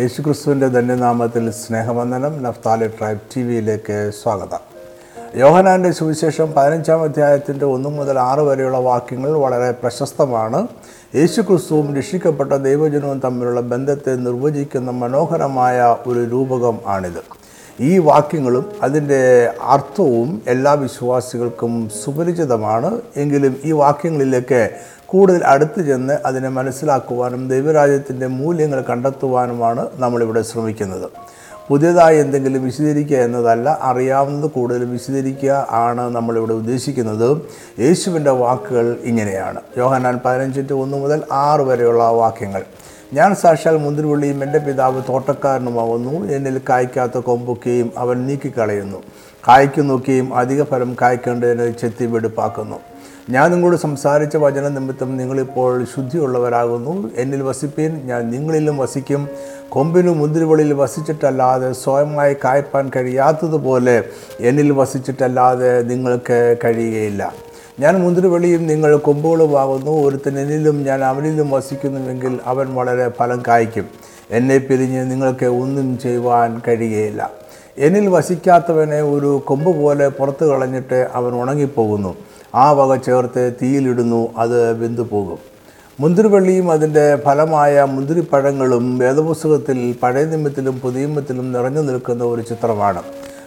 യേശുക്രിസ്തുവിന്റെ ധന്യനാമത്തിൽ സ്നേഹവന്ദനം. Naphtali tribe T വിയിലേക്ക് സ്വാഗതം. യോഹനാന്റെ സുവിശേഷം പതിനഞ്ചാം അധ്യായത്തിന്റെ ഒന്നു മുതൽ ആറ് വരെയുള്ള വാക്യങ്ങൾ വളരെ പ്രശസ്തമാണ്. യേശുക്രിസ്തുവും രക്ഷിക്കപ്പെട്ട ദൈവജനവും തമ്മിലുള്ള ബന്ധത്തെ നിർവചിക്കുന്ന മനോഹരമായ ഒരു രൂപകം ആണിത്. ഈ വാക്യങ്ങളും അതിന്റെ അർത്ഥവും എല്ലാ വിശ്വാസികൾക്കും സുപരിചിതമാണ്. എങ്കിലും ഈ വാക്യങ്ങളിലേക്ക് കൂടുതൽ അടുത്ത് ചെന്ന് അതിനെ മനസ്സിലാക്കുവാനും ദൈവരാജ്യത്തിന്റെ മൂല്യങ്ങൾ കണ്ടെത്തുവാനുമാണ് നമ്മളിവിടെ ശ്രമിക്കുന്നത്. പുതിയതായി എന്തെങ്കിലും വിശദീകരിക്കുക എന്നതല്ല അറിയാവുന്നത് കൂടുതൽ വിശദീകരിക്കുക ആണ് നമ്മളിവിടെ ഉദ്ദേശിക്കുന്നത്. യേശുവിന്റെ വാക്കുകൾ ഇങ്ങനെയാണ്. യോഹനാൻ പതിനഞ്ചിന്റെ ഒന്ന് മുതൽ ആറ് വരെയുള്ള വാക്യങ്ങൾ. ഞാൻ സാക്ഷാൽ മുന്തിരിവള്ളിയും എന്റെ പിതാവ് തോട്ടക്കാരനുമാവുന്നു. എന്നിൽ കായ്ക്കാത്ത കൊമ്പൊക്കെയും അവൻ നീക്കിക്കളയുന്നു. കായ്ക്കു നോക്കിയും അധിക ഫലം കായ്ക്കേണ്ടതിന് ചെത്തി വെടുപ്പാക്കുന്നു. ഞാൻ നിങ്ങളോട് സംസാരിച്ച വചന നിമിത്തം നിങ്ങളിപ്പോൾ ശുദ്ധിയുള്ളവരാകുന്നു. എന്നിൽ വസിപ്പീൻ ഞാൻ നിങ്ങളിലും വസിക്കും. കൊമ്പിനും മുന്തിരിവളിൽ വസിച്ചിട്ടല്ലാതെ സ്വയമായി കായ്പാൻ കഴിയാത്തതുപോലെ എന്നിൽ വസിച്ചിട്ടല്ലാതെ നിങ്ങൾക്ക് കഴിയുകയില്ല. ഞാൻ മുന്തിരിവളിയും നിങ്ങൾ കൊമ്പുകളുമാകുന്നു. ഒരുത്തൻ എന്നിലും ഞാൻ അവനിലും വസിക്കുന്നുവെങ്കിൽ അവൻ വളരെ ഫലം കായ്ക്കും. എന്നെ പിരിഞ്ഞ് നിങ്ങൾക്ക് ഒന്നും ചെയ്യുവാൻ കഴിയുകയില്ല. എന്നിൽ വസിക്കാത്തവനെ ഒരു കൊമ്പ് പോലെ പുറത്തു കളഞ്ഞിട്ട് അവൻ ഉണങ്ങിപ്പോകുന്നു. ആ വക ചേർത്ത് തീയിലിടുന്നു അത് വെന്തു പോകും മുന്തിരിവള്ളിയും അതിന്റെ ഫലമായ മുന്തിരിപ്പഴങ്ങളും വേദപുസ്തകത്തിൽ പഴയ നിയമത്തിലും പുതിയമ്മത്തിലും നിറഞ്ഞു നിൽക്കുന്ന ഒരു ചിത്രമാണ്.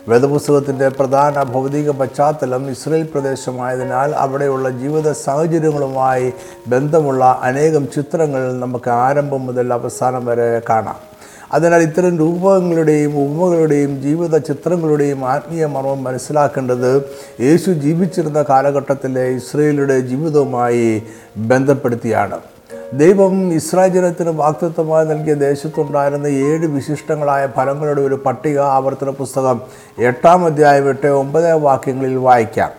വേദപുസ്തകത്തിന്റെ പ്രധാന ഭൗതിക പശ്ചാത്തലം ഇസ്രയേൽ പ്രദേശമായതിനാൽ അവിടെയുള്ള ജീവിത സാഹചര്യങ്ങളുമായി ബന്ധമുള്ള അനേകം ചിത്രങ്ങൾ നമുക്ക് ആരംഭം മുതൽ അവസാനം വരെ കാണാം. അതിനാൽ ഇത്തരം രൂപങ്ങളുടെയും ഉപമകളുടെയും ജീവിത ചിത്രങ്ങളുടെയും ആത്മീയ മർമ്മം മനസ്സിലാക്കേണ്ടത് യേശു ജീവിച്ചിരുന്ന കാലഘട്ടത്തിലെ ഇസ്രയേലുടെ ജീവിതവുമായി ബന്ധപ്പെടുത്തിയാണ്. ദൈവം ഇസ്രായേൽ ജനത്തിന് വാക്തത്വമായി നൽകിയ ദേശത്തുണ്ടായിരുന്ന ഏഴ് വിശിഷ്ടങ്ങളായ ഫലങ്ങളുടെ ഒരു പട്ടിക ആവർത്തന പുസ്തകം എട്ടാം അധ്യായം എട്ട് ഒമ്പത് വാക്യങ്ങളിൽ വായിക്കാം.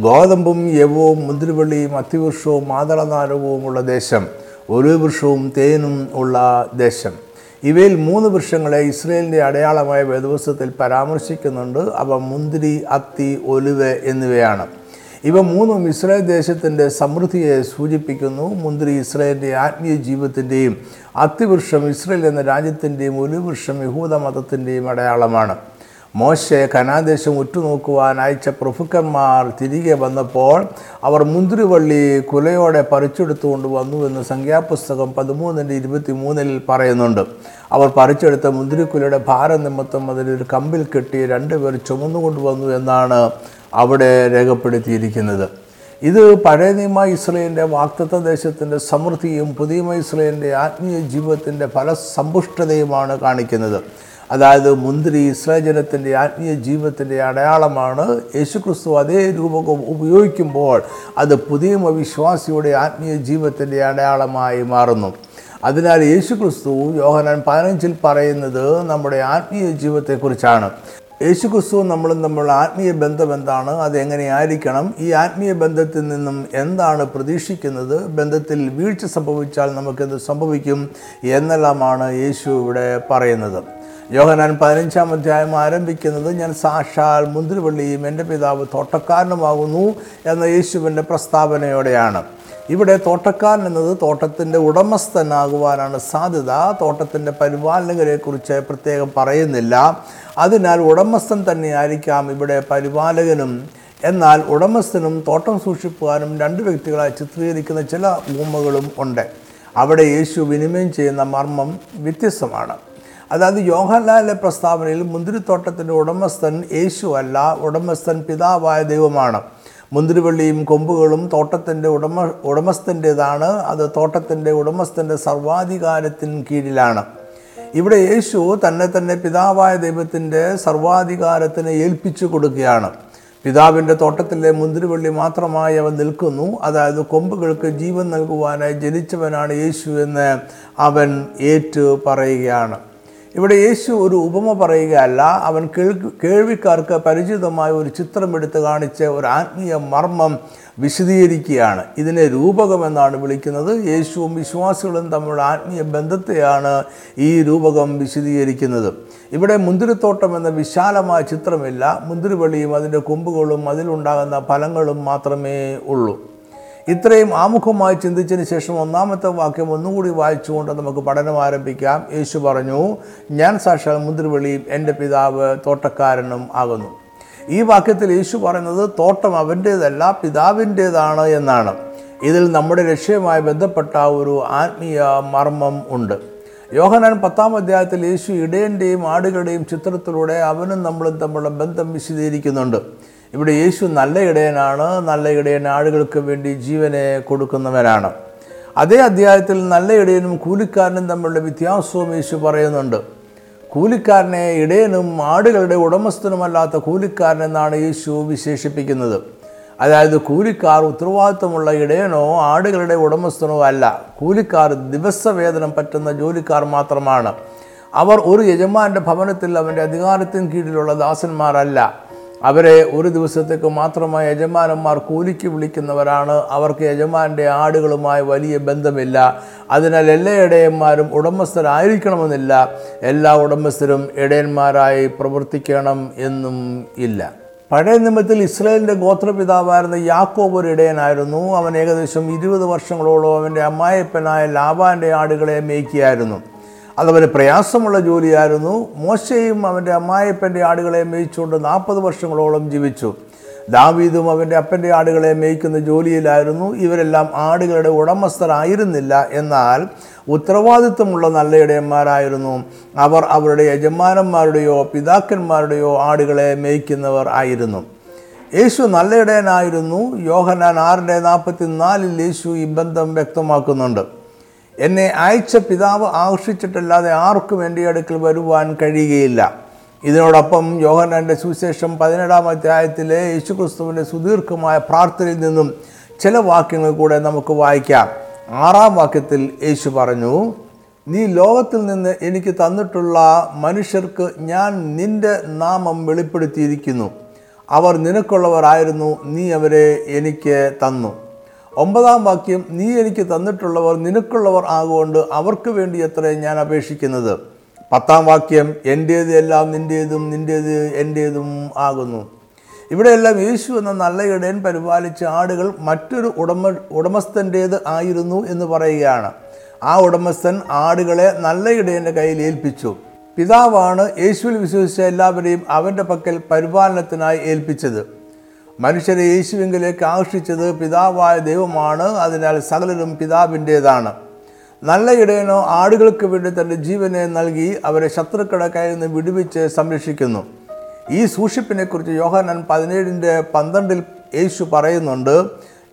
ഗോതമ്പും യവവും മുന്തിരിവള്ളിയും അത്തിവൃക്ഷവും മാതളനാരവും ഉള്ള ദേശം ഒരു വൃക്ഷവും തേനും ഉള്ള ദേശം. ഇവയിൽ മൂന്ന് വൃക്ഷങ്ങളെ ഇസ്രയേലിന്റെ അടയാളമായ വേദപുസ്തകത്തിൽ പരാമർശിക്കുന്നുണ്ട്. അവ മുന്തിരി അത്തി ഒലുവ എന്നിവയാണ്. ഇവ മൂന്നും ഇസ്രായേൽ ദേശത്തിന്റെ സമൃദ്ധിയെ സൂചിപ്പിക്കുന്നു. മുന്തിരി ഇസ്രായേലിന്റെ ആത്മീയ ജീവിതത്തിന്റെയും അത്തിവൃക്ഷം ഇസ്രയേൽ എന്ന രാജ്യത്തിന്റെയും ഒലിവൃക്ഷം യഹൂദ മതത്തിന്റെയും അടയാളമാണ്. മോശെ കനാദേശം ഉറ്റുനോക്കുവാൻ അയച്ച പ്രഭുക്കന്മാർ തിരികെ വന്നപ്പോൾ അവർ മുന്തിരിവള്ളി കുലയോടെ പറിച്ചെടുത്തുകൊണ്ട് വന്നു എന്ന് സംഖ്യാപുസ്തകം പതിമൂന്നിന്റെ ഇരുപത്തി മൂന്നിൽ പറയുന്നുണ്ട്. അവർ പറിച്ചെടുത്ത മുന്തിരിക്കുലയുടെ ഭാരം നിമിത്തം അതിലൊരു കമ്പിൽ കെട്ടി രണ്ടുപേർ ചുമന്നുകൊണ്ട് വന്നു എന്നാണ് അവിടെ രേഖപ്പെടുത്തിയിരിക്കുന്നത്. ഇത് പഴയ നിയമ ഇസ്രയേലിന്റെ വാക്തത്വ ദേശത്തിന്റെ സമൃദ്ധിയും പുതിയ ഇസ്രയേലിന്റെ ആത്മീയ ജീവിതത്തിന്റെ ഫലസമ്പുഷ്ടതയുമാണ് കാണിക്കുന്നത്. അതായത് മുന്തിരി ഇസ്രാജനത്തിന്റെ ആത്മീയ ജീവിതത്തിന്റെ അടയാളമാണ് യേശുക്രിസ്തു അതേ രൂപം ഉപയോഗിക്കുമ്പോൾ അത് പുതിയ വിശ്വാസിയുടെ ആത്മീയ ജീവിതത്തിന്റെ അടയാളമായി മാറുന്നു. അതിനാൽ യേശുക്രിസ്തു യോഹനാൻ പതിനഞ്ചിൽ പറയുന്നത് നമ്മുടെ ആത്മീയ ജീവിതത്തെക്കുറിച്ചാണ്. യേശുക്രിസ്തു നമ്മളും തമ്മിലുള്ള ആത്മീയ ബന്ധം എന്താണ്? അതെങ്ങനെയായിരിക്കണം ഈ ആത്മീയ ബന്ധത്തിൽ നിന്നും എന്താണ് പ്രതീക്ഷിക്കുന്നത്? ബന്ധത്തിൽ വീഴ്ച സംഭവിച്ചാൽ നമുക്കെന്ത് സംഭവിക്കും? എന്നെല്ലാമാണ് യേശു ഇവിടെ പറയുന്നത്. യോഹനാൻ പതിനഞ്ചാം അധ്യായം ആരംഭിക്കുന്നത് ഞാൻ സാക്ഷാൽ മുന്തിരിവള്ളിയും എന്റെ പിതാവ് തോട്ടക്കാരനുമാകുന്നു എന്ന യേശുവിന്റെ പ്രസ്താവനയോടെയാണ്. ഇവിടെ തോട്ടക്കാരൻ എന്നത് തോട്ടത്തിന്റെ ഉടമസ്ഥനാകുവാനാണ് സാധ്യത. തോട്ടത്തിന്റെ പരിപാലകരെക്കുറിച്ച് പ്രത്യേകം പറയുന്നില്ല. അതിനാൽ ഉടമസ്ഥൻ തന്നെയായിരിക്കാം ഇവിടെ പരിപാലകനും. എന്നാൽ ഉടമസ്ഥനും തോട്ടം സൂക്ഷിപ്പുകാരും രണ്ട് വ്യക്തികളായി ചിത്രീകരിക്കുന്ന ചില ഉപമകളും ഉണ്ട്. അവിടെ യേശു വിനിമയം ചെയ്യുന്ന മർമ്മം വ്യത്യസ്തമാണ്. അതായത് യോഹൻലാലിന്റെ പ്രസ്താവനയിൽ മുന്തിരിത്തോട്ടത്തിന്റെ ഉടമസ്ഥൻ യേശു അല്ല ഉടമസ്ഥൻ പിതാവായ ദൈവമാണ്. മുന്തിരിവള്ളിയും കൊമ്പുകളും തോട്ടത്തിന്റെ ഉടമ ഉടമസ്ഥന്റേതാണ് അത് തോട്ടത്തിന്റെ ഉടമസ്ഥന്റെ സർവാധികാരത്തിന് കീഴിലാണ്. ഇവിടെ യേശു തന്നെ തന്നെ പിതാവായ ദൈവത്തിന്റെ സർവാധികാരത്തിന് ഏൽപ്പിച്ചു കൊടുക്കുകയാണ്. പിതാവിന്റെ തോട്ടത്തിലെ മുന്തിരിവള്ളി മാത്രമായി അവൻ നിൽക്കുന്നു. അതായത് കൊമ്പുകൾക്ക് ജീവൻ നൽകുവാനായി ജനിച്ചവനാണ് യേശു എന്ന് അവൻ ഏറ്റു പറയുകയാണ് ഇവിടെ യേശു ഒരു ഉപമ പറയുകയല്ല. അവൻ കേൾക്ക് കേൾവിക്കാർക്ക് പരിചിതമായ ഒരു ചിത്രം എടുത്ത് കാണിച്ച് ഒരു ആത്മീയ മർമ്മം വിശദീകരിക്കുകയാണ്. ഇതിനെ രൂപകം എന്നാണ് വിളിക്കുന്നത്. യേശുവും വിശ്വാസികളും തമ്മിലുള്ള ആത്മീയ ബന്ധത്തെയാണ് ഈ രൂപകം വിശദീകരിക്കുന്നത്. ഇവിടെ മുന്തിരിത്തോട്ടം എന്ന വിശാലമായ ചിത്രമില്ല. മുന്തിരിവള്ളിയും അതിന്റെ കൊമ്പുകളും അതിലുണ്ടാകുന്ന ഫലങ്ങളും മാത്രമേ ഉള്ളൂ. ഇത്രയും ആമുഖമായി ചിന്തിച്ചതിന് ശേഷം ഒന്നാമത്തെ വാക്യം ഒന്നുകൂടി വായിച്ചുകൊണ്ട് നമുക്ക് പഠനം ആരംഭിക്കാം. യേശു പറഞ്ഞു ഞാൻ സാക്ഷാൽ മുന്തിരിവെളിയും എന്റെ പിതാവ് തോട്ടക്കാരനും ആകുന്നു. ഈ വാക്യത്തിൽ യേശു പറയുന്നത് തോട്ടം അവന്റേതല്ല പിതാവിന്റേതാണ് എന്നാണ്. ഇതിൽ നമ്മുടെ ലക്ഷ്യവുമായി ബന്ധപ്പെട്ട ഒരു ആത്മീയ മർമ്മം ഉണ്ട്. യോഹനാൻ പത്താം അധ്യായത്തിൽ യേശു ഇടയന്റെയും ആടുകളുടെയും ചിത്രത്തിലൂടെ അവനും നമ്മളും തമ്മിലുള്ള ബന്ധം വിശദീകരിക്കുന്നുണ്ട്. ഇവിടെ യേശു നല്ല ഇടയനാണ് നല്ല ഇടയൻ ആളുകൾക്ക് വേണ്ടി ജീവനെ കൊടുക്കുന്നവനാണ് അതേ അധ്യായത്തിൽ നല്ല ഇടയനും കൂലിക്കാരനും തമ്മിലുള്ള വ്യത്യാസവും യേശു പറയുന്നുണ്ട്. കൂലിക്കാരനെ ഇടയനും ആടുകളുടെ ഉടമസ്ഥനുമല്ലാത്ത കൂലിക്കാരൻ എന്നാണ് യേശു വിശേഷിപ്പിക്കുന്നത്. അതായത് കൂലിക്കാർ ഉത്തരവാദിത്വമുള്ള ഇടയനോ ആടുകളുടെ ഉടമസ്ഥനോ അല്ല. കൂലിക്കാർ ദിവസവേതനം പറ്റുന്ന ജോലിക്കാർ മാത്രമാണ്. അവർ ഒരു യജമാന്റെ ഭവനത്തിൽ അവന്റെ അധികാരത്തിന് കീഴിലുള്ള ദാസന്മാരല്ല. അവരെ ഒരു ദിവസത്തേക്ക് മാത്രമായി യജമാനന്മാർ കൂലിക്ക് വിളിക്കുന്നവരാണ്. അവർക്ക് യജമാന്റെ ആടുകളുമായി വലിയ ബന്ധമില്ല. അതിനാൽ എല്ലാ ഇടയന്മാരും ഉടമസ്ഥരായിരിക്കണമെന്നില്ല. എല്ലാ ഉടമസ്ഥരും ഇടയന്മാരായി പ്രവർത്തിക്കണം എന്നും ഇല്ല. പഴയ നിമിത്തത്തിൽ ഇസ്രായേലിന്റെ ഗോത്രപിതാവായിരുന്ന യാക്കോബ് ഒരു ഇടയനായിരുന്നു. അവൻ ഏകദേശം ഇരുപത് വർഷങ്ങളോളം അവന്റെ അമ്മായപ്പനായ ലാബാന്റെ ആടുകളെ മേയ്ക്കുകയായിരുന്നു. അതവന് പ്രയാസമുള്ള ജോലിയായിരുന്നു. മോശയും അവന്റെ അമ്മായപ്പന്റെ ആടുകളെ മേയിച്ചുകൊണ്ട് നാൽപ്പത് വർഷങ്ങളോളം ജീവിച്ചു. ദാവീദും അവന്റെ അപ്പന്റെ ആടുകളെ മേയ്ക്കുന്ന ജോലിയിലായിരുന്നു. ഇവരെല്ലാം ആടുകളുടെ ഉടമസ്ഥരായിരുന്നില്ല. എന്നാൽ ഉത്തരവാദിത്വമുള്ള നല്ല ഇടയന്മാരായിരുന്നു അവർ അവരുടെ യജമാനന്മാരുടെയോ പിതാക്കന്മാരുടെയോ ആടുകളെ മേയ്ക്കുന്നവർ ആയിരുന്നു. യേശു നല്ല ഇടയനായിരുന്നു യോഹനാൻ ആറിന്റെ നാൽപ്പത്തി നാലിൽ യേശു ഈ ബന്ധം വ്യക്തമാക്കുന്നുണ്ട്. എന്നെ അയച്ച പിതാവ് ആകർഷിച്ചിട്ടല്ലാതെ ആർക്കും എന്റെ അടുക്കൽ വരുവാൻ കഴിയുകയില്ല. ഇതിനോടൊപ്പം യോഹനാന്റെ സുവിശേഷം പതിനേഴാം അധ്യായത്തിലെ യേശുക്രിസ്തുവിന്റെ സുദീർഘമായ പ്രാർത്ഥനയിൽ നിന്നും ചില വാക്യങ്ങൾ കൂടെ നമുക്ക് വായിക്കാം. ആറാം വാക്യത്തിൽ യേശു പറഞ്ഞു നീ ലോകത്തിൽ നിന്ന് എനിക്ക് തന്നിട്ടുള്ള മനുഷ്യർക്ക് ഞാൻ നിന്റെ നാമം വെളിപ്പെടുത്തിയിരിക്കുന്നു. അവർ നിനക്കുള്ളവരായിരുന്നു. നീ അവരെ എനിക്ക് തന്നു. ഒമ്പതാം വാക്യം നീ എനിക്ക് തന്നിട്ടുള്ളവർ നിനക്കുള്ളവർ ആകൊണ്ട് അവർക്ക് വേണ്ടി എത്ര ഞാൻ അപേക്ഷിക്കുന്നത്. പത്താം വാക്യം എന്റേത് എല്ലാം നിന്റേതും നിന്റേത് എന്റേതും ആകുന്നു. ഇവിടെയെല്ലാം യേശു എന്ന നല്ല ഇടയൻ പരിപാലിച്ച ആടുകൾ മറ്റൊരു ഉടമ ഉടമസ്ഥന്റേത് ആയിരുന്നു എന്ന് പറയുകയാണ്. ആ ഉടമസ്ഥൻ ആടുകളെ നല്ല ഇടയന്റെ കയ്യിൽ ഏൽപ്പിച്ചു. പിതാവാണ് യേശുവിൽ വിശ്വസിച്ച എല്ലാവരെയും അവന്റെ പക്കൽ പരിപാലനത്തിനായി ഏൽപ്പിച്ചത്. മനുഷ്യരെ യേശുവിങ്കിലേക്ക് ആകർഷിച്ചത് പിതാവായ ദൈവമാണ്. അതിനാൽ സകലരും പിതാവിന്റേതാണ്. നല്ല ഇടയനോ ആടുകൾക്ക് വേണ്ടി തന്റെ ജീവനെ നൽകി അവരെ ശത്രുക്കളുടെ കയ്യിൽ നിന്ന് വിടുവിച്ച് സംരക്ഷിക്കുന്നു. ഈ സൂക്ഷിപ്പിനെക്കുറിച്ച് യോഹന്നാൻ പതിനേഴിന്റെ പന്ത്രണ്ടിൽ യേശു പറയുന്നുണ്ട്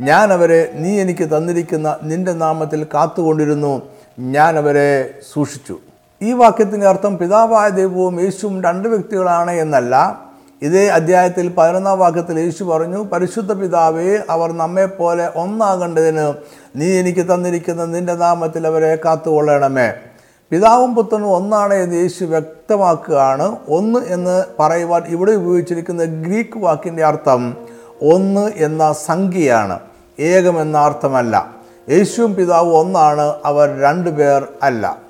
ഞാൻ അവരെ നീ എനിക്ക് തന്നിരിക്കുന്ന നിന്റെ നാമത്തിൽ കാത്തുകൊണ്ടിരുന്നു. ഞാൻ അവരെ സൂക്ഷിച്ചു. ഈ വാക്യത്തിന്റെ അർത്ഥം പിതാവായ ദൈവവും യേശുവും രണ്ട് വ്യക്തികളാണ് എന്നല്ല. ഇതേ അധ്യായത്തിൽ പതിനൊന്നാം വാക്യത്തിൽ യേശു പറഞ്ഞു പരിശുദ്ധ പിതാവേ അവർ നമ്മെപ്പോലെ ഒന്നാകേണ്ടതിന് നീ എനിക്ക് തന്നിരിക്കുന്ന നിന്റെ നാമത്തിൽ അവരെ കാത്തുകൊള്ളണമേ. പിതാവും പുത്രനും ഒന്നാണ് എന്ന് യേശു വ്യക്തമാക്കുകയാണ്. ഒന്ന് എന്ന് പറയുവാൻ ഇവിടെ ഉപയോഗിച്ചിരിക്കുന്ന ഗ്രീക്ക് വാക്കിന്റെ അർത്ഥം ഒന്ന് എന്ന സംഖ്യയാണ്. ഏകം എന്ന അർത്ഥമല്ല. യേശുവും പിതാവും ഒന്നാണ് അവർ രണ്ടുപേർ അല്ല.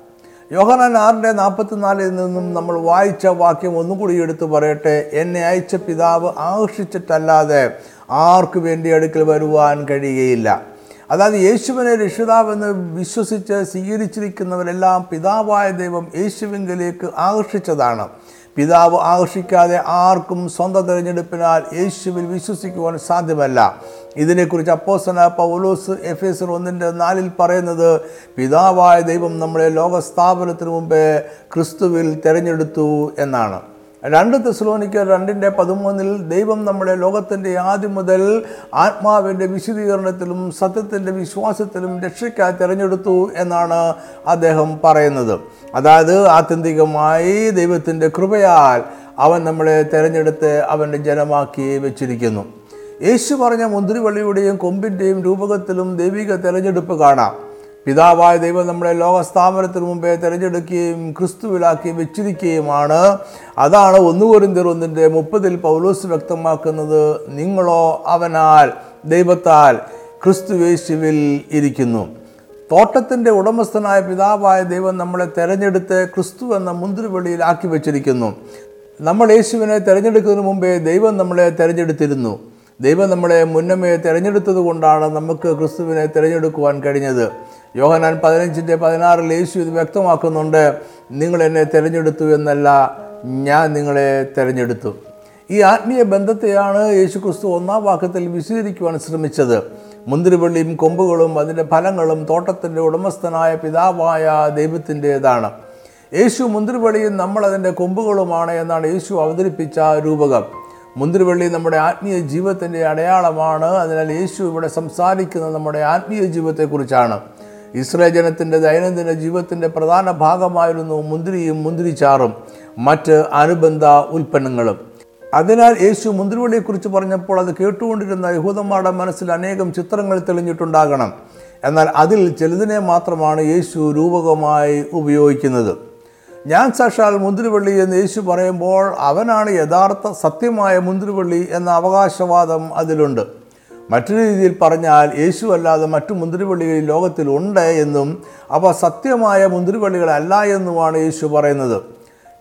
യോഹനാൻ ആറിന്റെ നാൽപ്പത്തിനാലിൽ നിന്നും നമ്മൾ വായിച്ച വാക്യം ഒന്നുകൂടി എടുത്തു പറയട്ടെ. എന്നെ അയച്ച പിതാവ് ആകർഷിച്ചിട്ടല്ലാതെ ആർക്കു വേണ്ടി അടുക്കൽ വരുവാൻ കഴിയുകയില്ല. അതായത് യേശുവിനെ രക്ഷിതാവെന്ന് വിശ്വസിച്ച് സ്വീകരിച്ചിരിക്കുന്നവരെല്ലാം പിതാവായ ദൈവം യേശുവിങ്കിലേക്ക് ആകർഷിച്ചതാണ്. പിതാവ് ആകർഷിക്കാതെ ആർക്കും സ്വന്തം തിരഞ്ഞെടുപ്പിനാൽ യേശുവിൽ വിശ്വസിക്കുവാൻ സാധ്യമല്ല. ഇതിനെക്കുറിച്ച് അപ്പോസന പൗലോസ് എഫ് എസ് ഒന്നിന്റെ നാലിൽ പറയുന്നത് പിതാവായ ദൈവം നമ്മളെ ലോകസ്ഥാപനത്തിന് മുമ്പേ ക്രിസ്തുവിൽ തിരഞ്ഞെടുത്തു എന്നാണ്. രണ്ട് തെസ്ലോനിക്ക് രണ്ടിന്റെ പതിമൂന്നിൽ ദൈവം നമ്മളെ ലോകത്തിന്റെ ആദ്യം മുതൽ ആത്മാവിന്റെ വിശദീകരണത്തിലും സത്യത്തിന്റെ വിശ്വാസത്തിലും രക്ഷയ്ക്കായി തിരഞ്ഞെടുത്തു എന്നാണ് അദ്ദേഹം പറയുന്നത്. അതായത് ആത്യന്തികമായി ദൈവത്തിന്റെ കൃപയാൽ അവൻ നമ്മളെ തിരഞ്ഞെടുത്ത് അവന്റെ ജനമാക്കി വെച്ചിരിക്കുന്നു. യേശു പറഞ്ഞ മുന്തിരിവള്ളിയുടെയും കൊമ്പിന്റെയും രൂപകത്തിലും ദൈവിക തെരഞ്ഞെടുപ്പ് കാണാം. പിതാവായ ദൈവം നമ്മളെ ലോകസ്ഥാപനത്തിന് മുമ്പേ തിരഞ്ഞെടുക്കുകയും ക്രിസ്തുവിലാക്കി വെച്ചിരിക്കുകയുമാണ്. അതാണ് ഒന്നുകൊരിന്തിർ ഒന്നിന്റെ മുപ്പതിൽ പൗലോസ് വ്യക്തമാക്കുന്നത് നിങ്ങളോ അവനാൽ ദൈവത്താൽ ക്രിസ്തു യേശുവിൽ ഇരിക്കുന്നു. തോട്ടത്തിന്റെ ഉടമസ്ഥനായ പിതാവായ ദൈവം നമ്മളെ തിരഞ്ഞെടുത്ത് ക്രിസ്തു എന്ന മുന്തിരിവള്ളിയിൽ ആക്കി വെച്ചിരിക്കുന്നു. നമ്മൾ യേശുവിനെ തിരഞ്ഞെടുക്കുന്നതിന് മുമ്പേ ദൈവം നമ്മളെ തിരഞ്ഞെടുത്തിരുന്നു. ദൈവം നമ്മളെ മുന്നമേ തിരഞ്ഞെടുത്തത് കൊണ്ടാണ് നമുക്ക് ക്രിസ്തുവിനെ തിരഞ്ഞെടുക്കുവാൻ കഴിഞ്ഞത്. യോഹനാൻ പതിനഞ്ചിന്റെ പതിനാറിൽ യേശു ഇത് വ്യക്തമാക്കുന്നുണ്ട്. നിങ്ങൾ എന്നെ തിരഞ്ഞെടുത്തു എന്നല്ല ഞാൻ നിങ്ങളെ തിരഞ്ഞെടുത്തു. ഈ ആത്മീയ ബന്ധത്തെയാണ് യേശു ക്രിസ്തു ഒന്നാം വാക്യത്തിൽ വിശദീകരിക്കുവാൻ ശ്രമിച്ചത്. മുന്തിരിവള്ളിയും കൊമ്പുകളും അതിന്റെ ഫലങ്ങളും തോട്ടത്തിന്റെ ഉടമസ്ഥനായ പിതാവായ ദൈവത്തിന്റേതാണ്. യേശു മുന്തിരിവള്ളിയും നമ്മളതിന്റെ കൊമ്പുകളുമാണ് എന്നാണ് യേശു അവതരിപ്പിച്ച രൂപകം. മുന്തിരിവള്ളി നമ്മുടെ ആത്മീയ ജീവിതത്തിന്റെ അടയാളമാണ്. അതിനാൽ യേശു ഇവിടെ സംസാരിക്കുന്നത് നമ്മുടെ ആത്മീയ ജീവിതത്തെക്കുറിച്ചാണ്. ഇസ്രേ ജനത്തിന്റെ ദൈനംദിന ജീവിതത്തിന്റെ പ്രധാന ഭാഗമായിരുന്നു മുന്തിരിയും മുന്തിരിച്ചാറും മറ്റ് അനുബന്ധ ഉൽപ്പന്നങ്ങളും. അതിനാൽ യേശു മുന്തിരിവള്ളിയെക്കുറിച്ച് പറഞ്ഞപ്പോൾ അത് കേട്ടുകൊണ്ടിരുന്ന യഹൂദന്മാരുടെ മനസ്സിൽ അനേകം ചിത്രങ്ങൾ തെളിഞ്ഞിട്ടുണ്ടാകണം. എന്നാൽ അതിൽ ചിലതിനെ മാത്രമാണ് യേശു രൂപകമായി ഉപയോഗിക്കുന്നത്. ഞാൻ സാക്ഷാൽ മുന്തിരിവള്ളി എന്ന് യേശു പറയുമ്പോൾ അവനാണ് യഥാർത്ഥ സത്യമായ മുന്തിരിവള്ളി എന്ന അവകാശവാദം അതിലുണ്ട്. മറ്റൊരു രീതിയിൽ പറഞ്ഞാൽ യേശു അല്ലാതെ മറ്റു മുന്തിരിവള്ളികൾ ലോകത്തിൽ ഉണ്ട് എന്നും അവ സത്യമായ മുന്തിരിവള്ളികളല്ല എന്നുമാണ് യേശു പറയുന്നത്.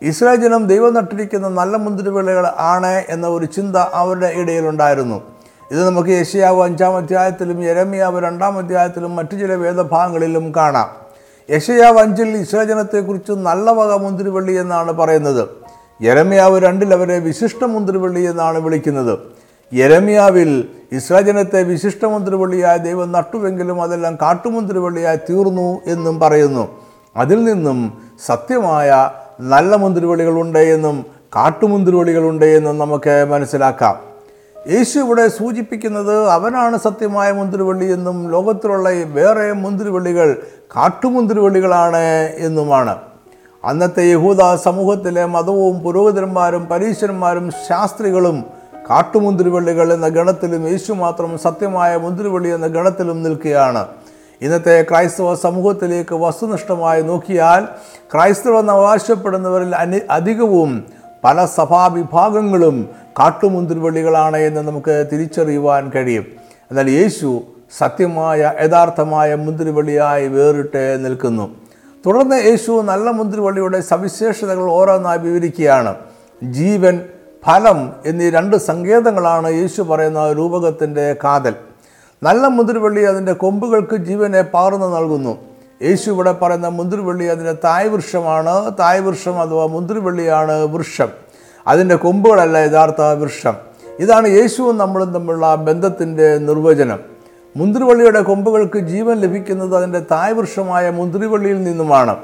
ഇസ്രായേൽ ജനം ദൈവം നട്ടിരിക്കുന്ന നല്ല മുന്തിരിവള്ളികൾ ആണ് എന്ന ഒരു ചിന്ത അവരുടെ ഇടയിലുണ്ടായിരുന്നു ഇത് നമുക്ക് യശയാവ് അഞ്ചാം അധ്യായത്തിലും യരമിയാവ് രണ്ടാം അധ്യായത്തിലും മറ്റു ചില വേദഭാഗങ്ങളിലും കാണാം. യശയാവ് അഞ്ചിൽ ഇസ്രജനത്തെക്കുറിച്ച് ജനത്തെക്കുറിച്ച് നല്ല വക മുന്തിരിവള്ളി എന്നാണ് പറയുന്നത്. യരമ്യാവ് രണ്ടിൽ അവരെ വിശിഷ്ട മുന്തിരിവള്ളി എന്നാണ് വിളിക്കുന്നത്. യരമ്യാവിൽ ഇസ്രജനത്തെ ജനത്തെ വിശിഷ്ട മുന്തിരിവള്ളിയായ ദൈവം നട്ടുവെങ്കിലും അതെല്ലാം കാട്ടുമുന്തിരിവള്ളിയായി തീർന്നു എന്നും പറയുന്നു. അതിൽ നിന്നും സത്യമായ നല്ല മുന്തിരിവള്ളികളുണ്ട് എന്നും കാട്ടുമുന്തിരിവള്ളികളുണ്ട് എന്നും നമുക്ക് മനസ്സിലാക്കാം. യേശു ഇവിടെ സൂചിപ്പിക്കുന്നത് അവനാണ് സത്യമായ മുന്തിരിവള്ളി എന്നും ലോകത്തിലുള്ള വേറെ മുന്തിരിവള്ളികൾ കാട്ടുമുന്തിരിവള്ളികളാണ് എന്നുമാണ്. അന്നത്തെ യഹൂദ സമൂഹത്തിലെ മതവും പുരോഹിതന്മാരും പരീശന്മാരും ശാസ്ത്രികളും കാട്ടുമുന്തിരിവള്ളികൾ എന്ന ഗണത്തിലും യേശു മാത്രം സത്യമായ മുന്തിരിവള്ളി എന്ന ഗണത്തിലും നിൽക്കുകയാണ്. ഇന്നത്തെ ക്രൈസ്തവ സമൂഹത്തിലേക്ക് വസ്തുനിഷ്ഠമായി നോക്കിയാൽ ക്രൈസ്തവ നവാശപ്പെടുന്നവരിൽ അനി അധികവും പല സഭാവിഭാഗങ്ങളും കാട്ടുമുന്തിരിവള്ളികളാണ് എന്ന് നമുക്ക് തിരിച്ചറിയുവാൻ കഴിയും. എന്നാൽ യേശു സത്യമായ യഥാർത്ഥമായ മുന്തിരിവള്ളിയായി വേറിട്ട് നിൽക്കുന്നു. തുടർന്ന് യേശു നല്ല മുന്തിരിവള്ളിയുടെ സവിശേഷതകൾ ഓരോന്നായി വിവരിക്കുകയാണ്. ജീവൻ ഫലം എന്നീ രണ്ട് സങ്കേതങ്ങളാണ് യേശു പറയുന്ന രൂപകത്തിന്റെ കാതൽ. നല്ല മുന്തിരിവള്ളി അതിന്റെ കൊമ്പുകൾക്ക് ജീവനെ പകർന്നു നൽകുന്നു. യേശു ഇവിടെ പറയുന്ന മുന്തിരിവള്ളി അതിന്റെ തായ് വൃക്ഷമാണ് തായ് വൃക്ഷം അഥവാ മുന്തിരിവള്ളിയാണ് വൃക്ഷം. അതിന്റെ കൊമ്പുകളല്ല യഥാർത്ഥ വൃക്ഷം. ഇതാണ് യേശുവും നമ്മളും തമ്മിലുള്ള ബന്ധത്തിന്റെ നിർവചനം. മുന്തിരിവള്ളിയുടെ കൊമ്പുകൾക്ക് ജീവൻ ലഭിക്കുന്നത് അതിന്റെ തായ് വൃക്ഷമായ മുന്തിരിവള്ളിയിൽ നിന്നുമാണ്.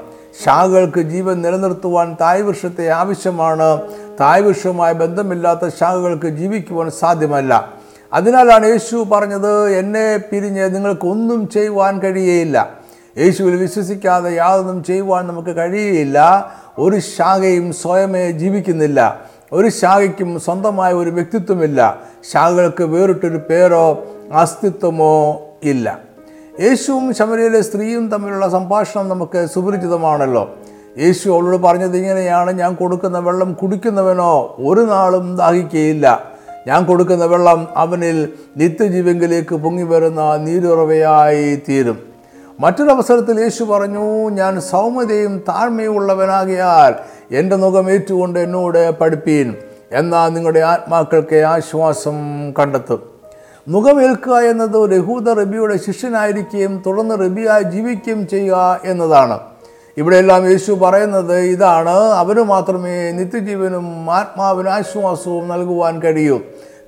ശാഖകൾക്ക് ജീവൻ നിലനിർത്തുവാൻ തായ് വൃക്ഷത്തെ ആവശ്യമാണ്. തായ് വൃക്ഷവുമായി ബന്ധമില്ലാത്ത ശാഖകൾക്ക് ജീവിക്കുവാൻ സാധ്യമല്ല. അതിനാലാണ് യേശു പറഞ്ഞത് എന്നെ പിരിഞ്ഞ് നിങ്ങൾക്കൊന്നും ചെയ്യുവാൻ കഴിയുകയില്ല യേശുവിൽ വിശ്വസിക്കാതെ യാതൊന്നും ചെയ്യുവാൻ നമുക്ക് കഴിയുകയില്ല ഒരു ശാഖയും സ്വയമേ ജീവിക്കുന്നില്ല. ഒരു ശാഖയ്ക്കും സ്വന്തമായ ഒരു വ്യക്തിത്വമില്ല. ശാഖകൾക്ക് വേറിട്ടൊരു പേരോ അസ്തിത്വമോ ഇല്ല. യേശുവും ശബരിയിലെ സ്ത്രീയും തമ്മിലുള്ള സംഭാഷണം നമുക്ക് സുപരിചിതമാണല്ലോ. യേശു അവളോട് പറഞ്ഞത് ഇങ്ങനെയാണ് ഞാൻ കൊടുക്കുന്ന വെള്ളം കുടിക്കുന്നവനോ ഒരു നാളും ദാഹിക്കുകയില്ല ഞാൻ കൊടുക്കുന്ന വെള്ളം അവനിൽ നിത്യജീവങ്കിലേക്ക് പൊങ്ങി വരുന്ന നീരുറവയായി തീരും. മറ്റൊരവസരത്തിൽ യേശു പറഞ്ഞു ഞാൻ സൗമ്യതയും താഴ്മയും ഉള്ളവനാകിയാൽ എന്റെ മുഖം ഏറ്റുകൊണ്ട് എന്നോട് പഠിപ്പീൻ എന്നാൽ നിങ്ങളുടെ ആത്മാക്കൾക്ക് ആശ്വാസം കണ്ടെത്തും. മുഖമേൽക്കുക എന്നത് ഒരു യഹൂദ റബിയുടെ ശിഷ്യനായിരിക്കുകയും തുടർന്ന് റബിയായി ജീവിക്കുകയും ചെയ്യുക എന്നതാണ്. ഇവിടെയെല്ലാം യേശു പറയുന്നത് ഇതാണ് അവന് മാത്രമേ നിത്യജീവനും ആത്മാവിന് ആശ്വാസവും നൽകുവാൻ കഴിയൂ.